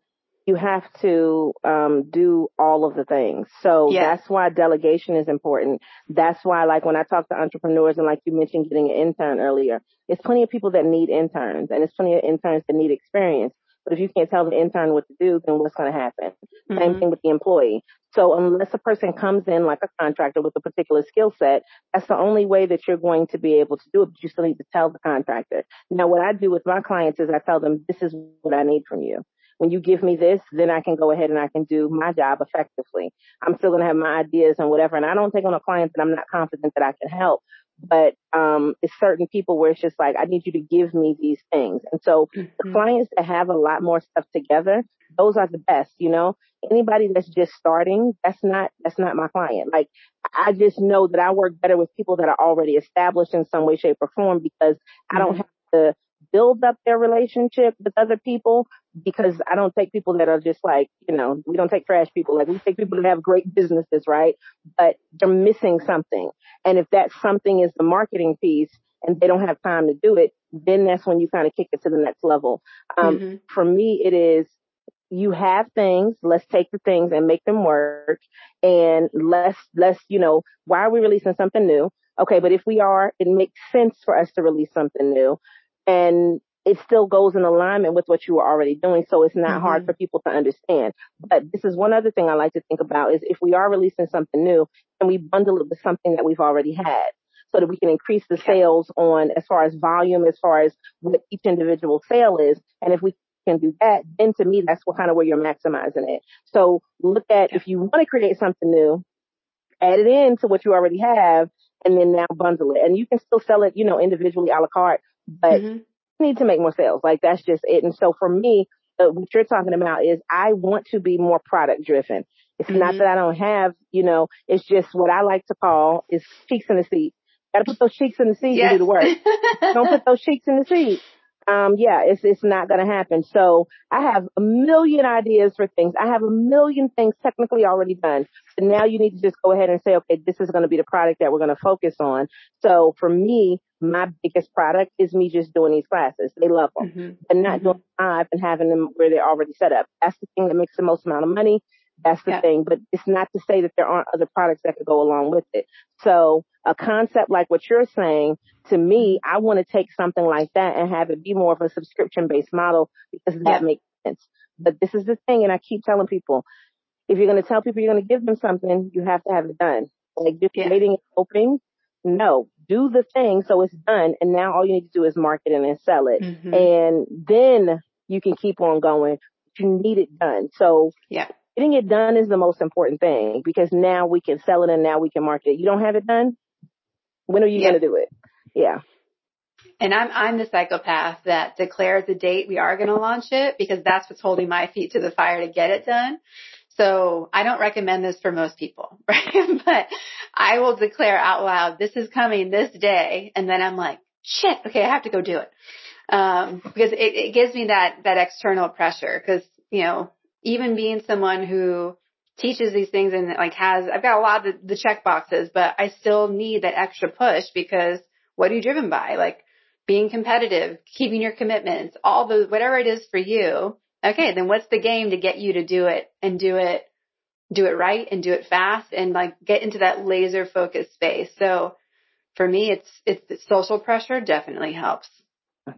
you have to um, do all of the things. So yes. that's why delegation is important. That's why, like when I talk to entrepreneurs and like you mentioned getting an intern earlier, it's plenty of people that need interns and it's plenty of interns that need experience. But if you can't tell the intern what to do, then what's going to happen? Mm-hmm. Same thing with the employee. So unless a person comes in like a contractor with a particular skill set, that's the only way that you're going to be able to do it. But you still need to tell the contractor. Now, what I do with my clients is I tell them, this is what I need from you when you give me this, then I can go ahead and I can do my job effectively. I'm still going to have my ideas and whatever. And I don't take on a client that I'm not confident that I can help. But um, it's certain people where it's just like, I need you to give me these things. And so mm-hmm. the clients that have a lot more stuff together, those are the best, you know? Anybody that's just starting, that's not, that's not my client. Like, I just know that I work better with people that are already established in some way, shape, or form because mm-hmm. I don't mm-hmm. have to build up their relationship with other people because I don't take people that are just like, you know, we don't take trash people. Like we take people that have great businesses, right? But they're missing something. And if that something is the marketing piece and they don't have time to do it, then that's when you kind of kick it to the next level. Um, mm-hmm. for me, it is you have things, let's take the things and make them work. And let's, let's, you know, why are we releasing something new? Okay, but if we are, it makes sense for us to release something new and it still goes in alignment with what you were already doing. So it's not mm-hmm. hard for people to understand. But this is one other thing I like to think about is if we are releasing something new and we bundle it with something that we've already had so that we can increase the sales on as far as volume, as far as what each individual sale is. And if we can do that, then to me, that's what kind of where you're maximizing it. So look at if you want to create something new, add it in to what you already have and then now bundle it. And you can still sell it, you know, individually a la carte but mm-hmm. Need to make more sales. Like that's just it. And so for me, uh, what you're talking about is I want to be more product driven. It's mm-hmm. not that I don't have, you know, it's just what I like to call is cheeks in the seat. Got to put those cheeks in the seat yes. and do the work. don't put those cheeks in the seat. Um, yeah, it's, it's not going to happen. So I have a million ideas for things. I have a million things technically already done. So now you need to just go ahead and say, okay, this is going to be the product that we're going to focus on. So for me, my biggest product is me just doing these classes. They love them mm-hmm. and not mm-hmm. doing five and having them where they're already set up. That's the thing that makes the most amount of money. That's the yeah. thing. But it's not to say that there aren't other products that could go along with it. So a concept like what you're saying, to me, I want to take something like that and have it be more of a subscription based model because that yeah. makes sense. But this is the thing, and I keep telling people, if you're going to tell people you're going to give them something, you have to have it done. Like just yeah. waiting and hoping, no, do the thing so it's done, and now all you need to do is market it and sell it, mm-hmm. and then you can keep on going. You need it done. So yeah getting it done is the most important thing because now we can sell it and now we can market it. You don't have it done. When are you yeah. going to do it? Yeah. And I'm I'm the psychopath that declares the date we are going to launch it because that's what's holding my feet to the fire to get it done. So I don't recommend this for most people, right? but I will declare out loud, this is coming this day. And then I'm like, shit, okay, I have to go do it. Um, because it, it gives me that, that external pressure. Cause, you know, even being someone who teaches these things and like has, I've got a lot of the, the check boxes, but I still need that extra push because what are you driven by? Like being competitive, keeping your commitments, all the, whatever it is for you. Okay. Then what's the game to get you to do it and do it, do it right and do it fast and like get into that laser focused space. So for me, it's, it's social pressure definitely helps.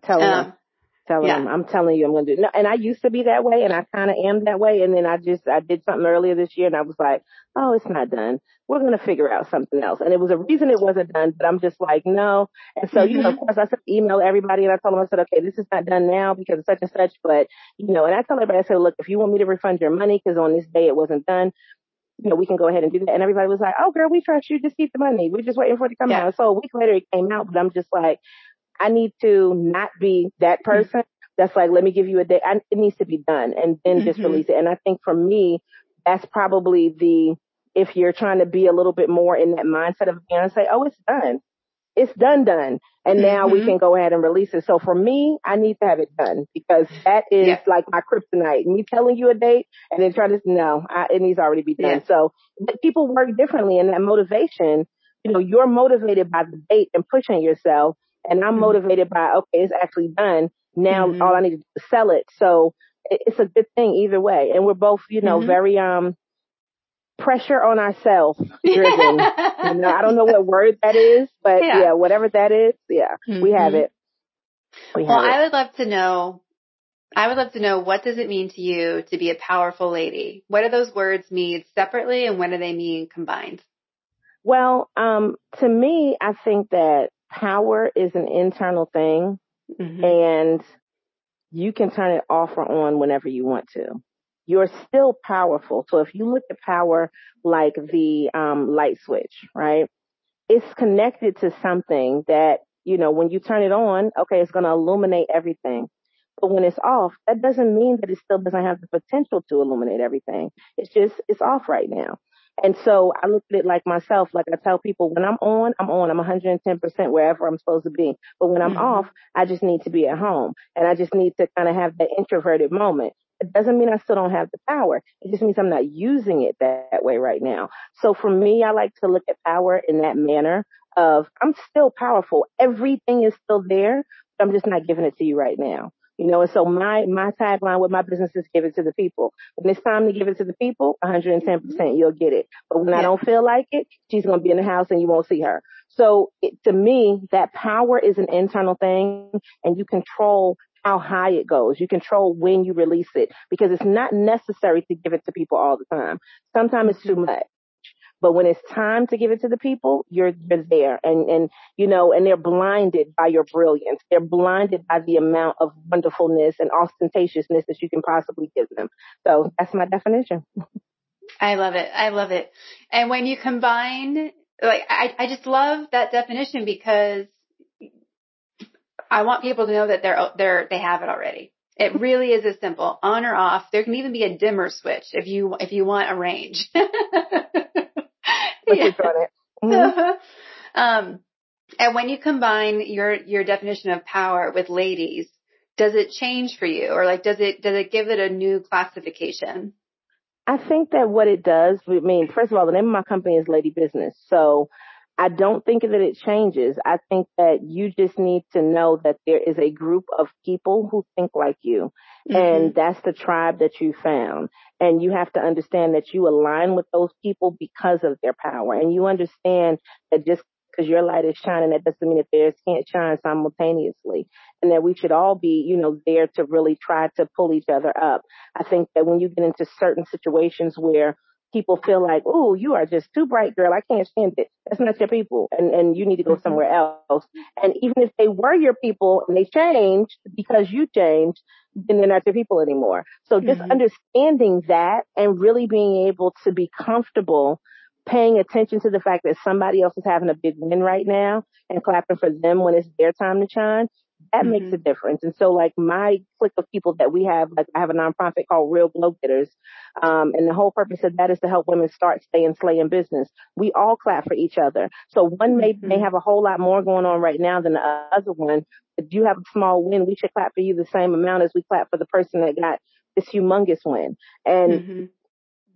Tell um, telling yeah. them, I'm telling you, I'm going to do. No, and I used to be that way, and I kind of am that way. And then I just, I did something earlier this year, and I was like, oh, it's not done. We're going to figure out something else. And it was a reason it wasn't done, but I'm just like, no. And so, mm-hmm. you know, of mm-hmm. course, I said email everybody, and I told them, I said, okay, this is not done now because of such and such. But you know, and I tell everybody, I said, look, if you want me to refund your money because on this day it wasn't done, you know, we can go ahead and do that. And everybody was like, oh, girl, we trust you. Just keep the money. We're just waiting for it to come yeah. out. So a week later, it came out, but I'm just like, I need to not be that mm-hmm. person that's like, let me give you a day. I, it needs to be done and then mm-hmm. just release it. And I think for me, that's probably the, if you're trying to be a little bit more in that mindset of being and say, oh, it's done. It's done, done. And mm-hmm. now we mm-hmm. can go ahead and release it. So for me, I need to have it done because that is yeah. like my kryptonite. Me telling you a date and then trying to, no, I, it needs already be done. Yeah. So people work differently and that motivation, you know, you're motivated by the date and pushing yourself. And I'm mm-hmm. motivated by, okay, it's actually done. Now mm-hmm. all I need to do is sell it. So it's a good thing either way. And we're both, you know, mm-hmm. very, um, pressure on ourselves driven. you know, I don't know what word that is, but yeah, yeah whatever that is, yeah, mm-hmm. we have it. We have well, it. I would love to know, I would love to know what does it mean to you to be a powerful lady? What do those words mean separately and what do they mean combined? Well, um, to me, I think that power is an internal thing mm-hmm. and you can turn it off or on whenever you want to. You're still powerful. So if you look at power like the um, light switch, right? It's connected to something that, you know, when you turn it on, okay, it's going to illuminate everything. But when it's off, that doesn't mean that it still doesn't have the potential to illuminate everything. It's just, it's off right now. And so I look at it like myself, like I tell people, when I'm on, I'm on. I'm 110% wherever I'm supposed to be. But when I'm mm-hmm. off, I just need to be at home and I just need to kind of have that introverted moment. It doesn't mean I still don't have the power. It just means I'm not using it that, that way right now. So for me, I like to look at power in that manner of I'm still powerful. Everything is still there, but I'm just not giving it to you right now. You know, and so my, my tagline with my business is give it to the people. When it's time to give it to the people, 110% you'll get it. But when yeah. I don't feel like it, she's going to be in the house and you won't see her. So it, to me, that power is an internal thing and you control how high it goes. You control when you release it because it's not necessary to give it to people all the time. Sometimes it's too much. But when it's time to give it to the people, you're, you're there and, and, you know, and they're blinded by your brilliance. They're blinded by the amount of wonderfulness and ostentatiousness that you can possibly give them. So that's my definition. I love it. I love it. And when you combine, like, I, I just love that definition because I want people to know that they're, they're, they have it already. It really is as simple, on or off. There can even be a dimmer switch if you, if you want a range. yeah. on it. Mm-hmm. um, and when you combine your your definition of power with ladies, does it change for you or like does it does it give it a new classification? I think that what it does, I mean, first of all, the name of my company is Lady Bizness. So I don't think that it changes. I think that you just need to know that there is a group of people who think like you. Mm-hmm. And that's the tribe that you found. And you have to understand that you align with those people because of their power. And you understand that just because your light is shining, that doesn't mean that theirs can't shine simultaneously. And that we should all be, you know, there to really try to pull each other up. I think that when you get into certain situations where people feel like, oh, you are just too bright, girl. I can't stand it. That's not your people. And, and you need to go mm-hmm. somewhere else. And even if they were your people and they changed because you changed, not your people anymore. So just mm-hmm. understanding that and really being able to be comfortable paying attention to the fact that somebody else is having a big win right now and clapping for them when it's their time to shine that mm-hmm. makes a difference. And so like my clique of people that we have, like I have a nonprofit called Real Glow Getters. Um, and the whole purpose of that is to help women start, stay and slay in business. We all clap for each other. So one may, mm-hmm. may have a whole lot more going on right now than the other one. If you have a small win, we should clap for you the same amount as we clap for the person that got this humongous win. And mm-hmm.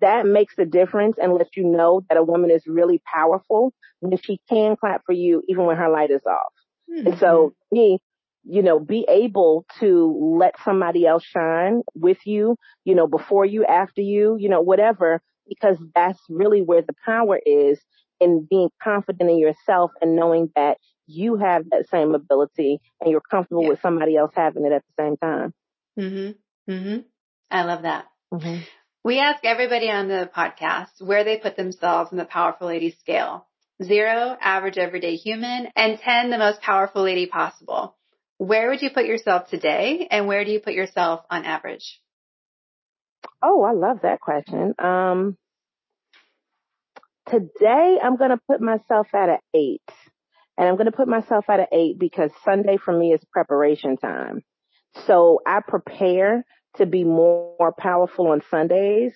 that makes a difference and lets you know that a woman is really powerful when she can clap for you even when her light is off. And so mm-hmm. me, you know, be able to let somebody else shine with you, you know, before you, after you, you know, whatever, because that's really where the power is in being confident in yourself and knowing that you have that same ability and you're comfortable yeah. with somebody else having it at the same time. Mhm. Mhm. I love that. Mm-hmm. We ask everybody on the podcast where they put themselves in the powerful lady scale. Zero, average everyday human, and 10, the most powerful lady possible. Where would you put yourself today and where do you put yourself on average? Oh, I love that question. Um, today I'm going to put myself at an eight and I'm going to put myself at an eight because Sunday for me is preparation time. So I prepare to be more powerful on Sundays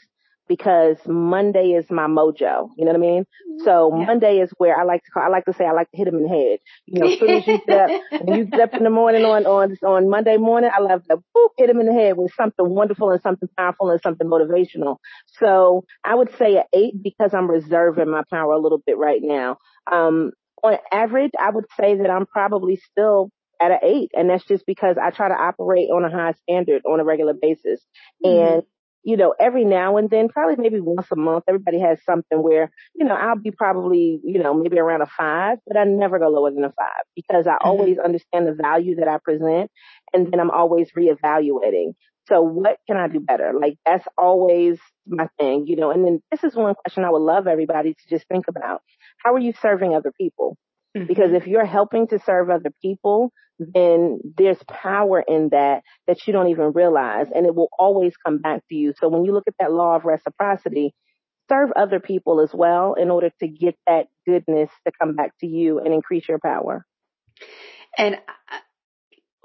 because Monday is my mojo. You know what I mean? So yeah. Monday is where I like to call, I like to say I like to hit them in the head. You know, as soon as you get up, when you get up in the morning on, on, on Monday morning, I love to boop, hit them in the head with something wonderful and something powerful and something motivational. So I would say an eight because I'm reserving my power a little bit right now. Um, on average, I would say that I'm probably still at an eight. And that's just because I try to operate on a high standard on a regular basis. Mm-hmm. And you know, every now and then, probably maybe once a month, everybody has something where, you know, I'll be probably, you know, maybe around a five, but I never go lower than a five because I mm-hmm. always understand the value that I present and then I'm always reevaluating. So what can I do better? Like that's always my thing, you know, and then this is one question I would love everybody to just think about. How are you serving other people? Mm-hmm. Because if you're helping to serve other people, then there's power in that that you don't even realize and it will always come back to you. So when you look at that law of reciprocity, serve other people as well in order to get that goodness to come back to you and increase your power. And I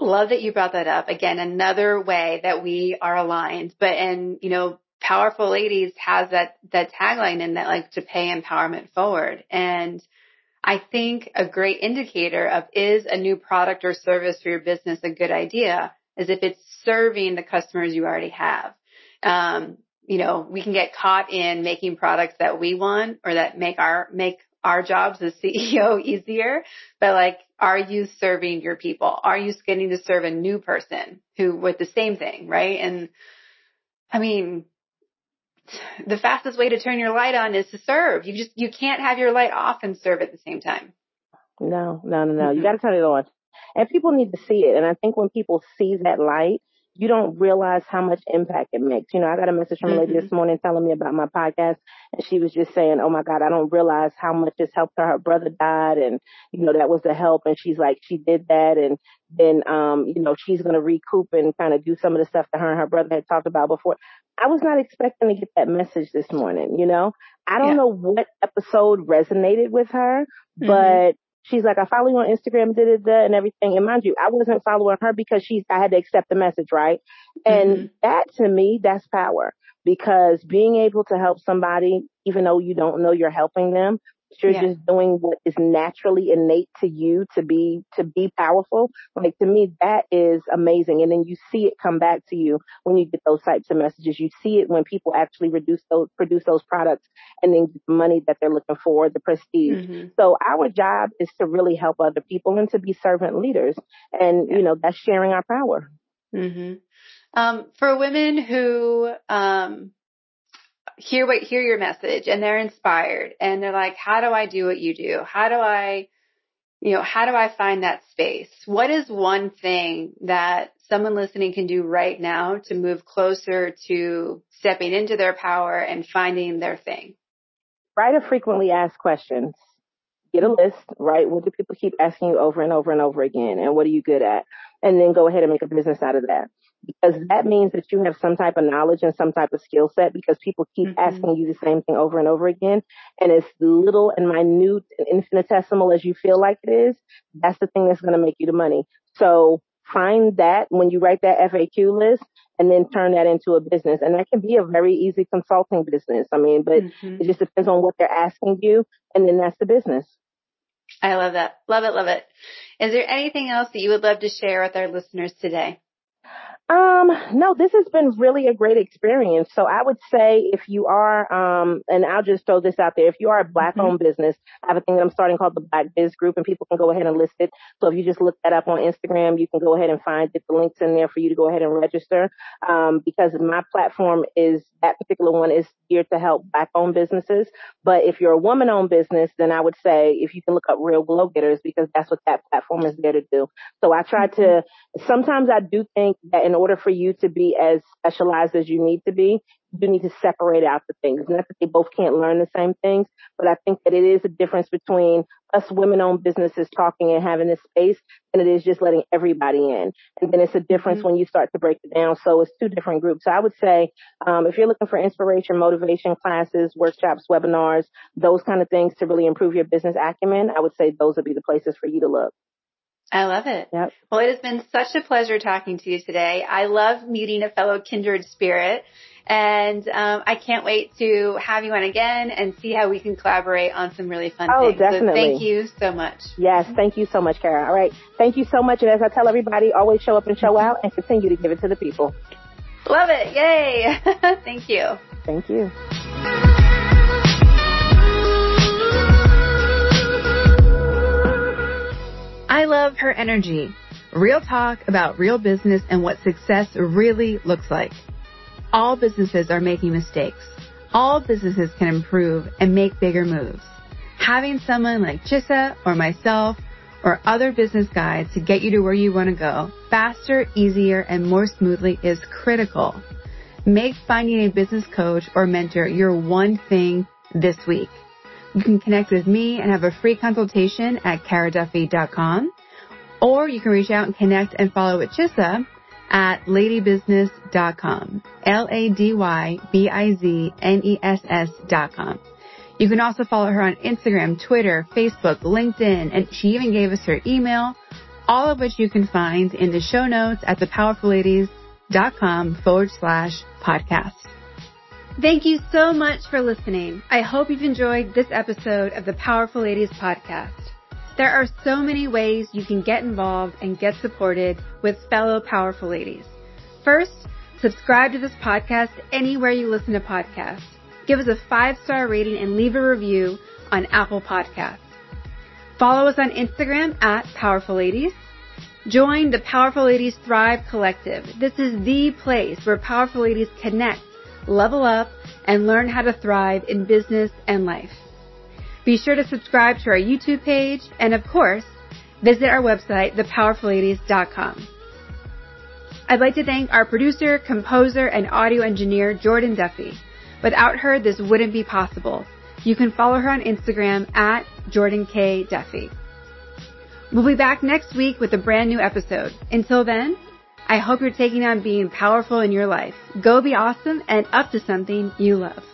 love that you brought that up. Again, another way that we are aligned, but and you know, powerful ladies has that that tagline in that like to pay empowerment forward and I think a great indicator of is a new product or service for your business a good idea is if it's serving the customers you already have. Um, you know, we can get caught in making products that we want or that make our, make our jobs as CEO easier, but like, are you serving your people? Are you getting to serve a new person who with the same thing, right? And I mean, the fastest way to turn your light on is to serve. You just, you can't have your light off and serve at the same time. No, no, no, no. Mm-hmm. You got to turn it on. And people need to see it. And I think when people see that light, you don't realize how much impact it makes. You know, I got a message from a lady mm-hmm. this morning telling me about my podcast and she was just saying, Oh my God, I don't realize how much it's helped her. Her brother died and, you know, that was the help. And she's like, she did that. And then, um, you know, she's going to recoup and kind of do some of the stuff that her and her brother had talked about before. I was not expecting to get that message this morning, you know? I don't yeah. know what episode resonated with her, mm-hmm. She's like, I follow you on Instagram, da da da, and everything. And mind you, I wasn't following her because she's, I had to accept the message, right? And mm-hmm. that to me, that's power because being able to help somebody, even though you don't know you're helping them, You're yeah. just doing what is naturally innate to you to be, to be powerful. Like to me, that is amazing. And then you see it come back to you when you get those types of messages. You see it when people actually reduce those, produce those products and then get the money that they're looking for, the prestige. Mm-hmm. So our job is to really help other people and to be servant leaders. And, yeah. you know, that's sharing our power. Mm-hmm. Um, for women who, um, hear what, hear your message and they're inspired and they're like, how do I do what you do? How do I, you know, how do I find that space? What is one thing that someone listening can do right now to move closer to stepping into their power and finding their thing? Write a frequently asked questions. Get a list, right? What do people keep asking you over and over and over again? And what are you good at? And then go ahead and make a business out of that because that means that you have some type of knowledge and some type of skill set because people keep mm-hmm. asking you the same thing over and over again. And as little and minute and infinitesimal as you feel like it is, that's the thing that's going to make you the money. So find that when you write that FAQ list and then turn that into a business. And that can be a very easy consulting business. I mean, but mm-hmm. it just depends on what they're asking you. And then that's the business. I love that. Love it. Love it. Is there anything else that you would love to share with our listeners today? Um, no, this has been really a great experience. So I would say if you are, um, and I'll just throw this out there, if you are a black owned mm-hmm. business, I have a thing that I'm starting called the Black Biz Group and people can go ahead and list it. So if you just look that up on Instagram, you can go ahead and find it. The links in there for you to go ahead and register. Um, because my platform is that particular one is geared to help black owned businesses. But if you're a woman owned business, then I would say if you can look up real glow getters because that's what that platform is there to do. So I try to, mm-hmm. sometimes I do think that in in order for you to be as specialized as you need to be, you need to separate out the things. Not that they both can't learn the same things, but I think that it is a difference between us women owned businesses talking and having this space and it is just letting everybody in. And then it's a difference mm-hmm. when you start to break it down. So it's two different groups. So I would say, um, if you're looking for inspiration, motivation classes, workshops, webinars, those kind of things to really improve your business acumen, I would say those would be the places for you to look. I love it. Yep. Well, it has been such a pleasure talking to you today. I love meeting a fellow kindred spirit. And um, I can't wait to have you on again and see how we can collaborate on some really fun oh, things. definitely. So thank you so much. Yes, thank you so much, Kara. All right. Thank you so much. And as I tell everybody, always show up and show out and continue to give it to the people. Love it. Yay. thank you. Thank you. I love her energy. Real talk about real business and what success really looks like. All businesses are making mistakes. All businesses can improve and make bigger moves. Having someone like Chissa or myself or other business guides to get you to where you want to go faster, easier, and more smoothly is critical. Make finding a business coach or mentor your one thing this week. You can connect with me and have a free consultation at karaduffy.com. Or you can reach out and connect and follow with Chissa at ladybizness.com. L-A-D-Y-B-I-Z-N-E-S-S dot com. You can also follow her on Instagram, Twitter, Facebook, LinkedIn, and she even gave us her email, all of which you can find in the show notes at thepowerfulladies.com forward slash podcast. Thank you so much for listening. I hope you've enjoyed this episode of the Powerful Ladies podcast. There are so many ways you can get involved and get supported with fellow powerful ladies. First, subscribe to this podcast anywhere you listen to podcasts. Give us a five star rating and leave a review on Apple Podcasts. Follow us on Instagram at Powerful Ladies. Join the Powerful Ladies Thrive Collective. This is the place where powerful ladies connect level up, and learn how to thrive in business and life. Be sure to subscribe to our YouTube page and of course, visit our website, thepowerfulladies.com. I'd like to thank our producer, composer, and audio engineer, Jordan Duffy. Without her, this wouldn't be possible. You can follow her on Instagram at Jordan K. Duffy. We'll be back next week with a brand new episode. Until then, I hope you're taking on being powerful in your life. Go be awesome and up to something you love.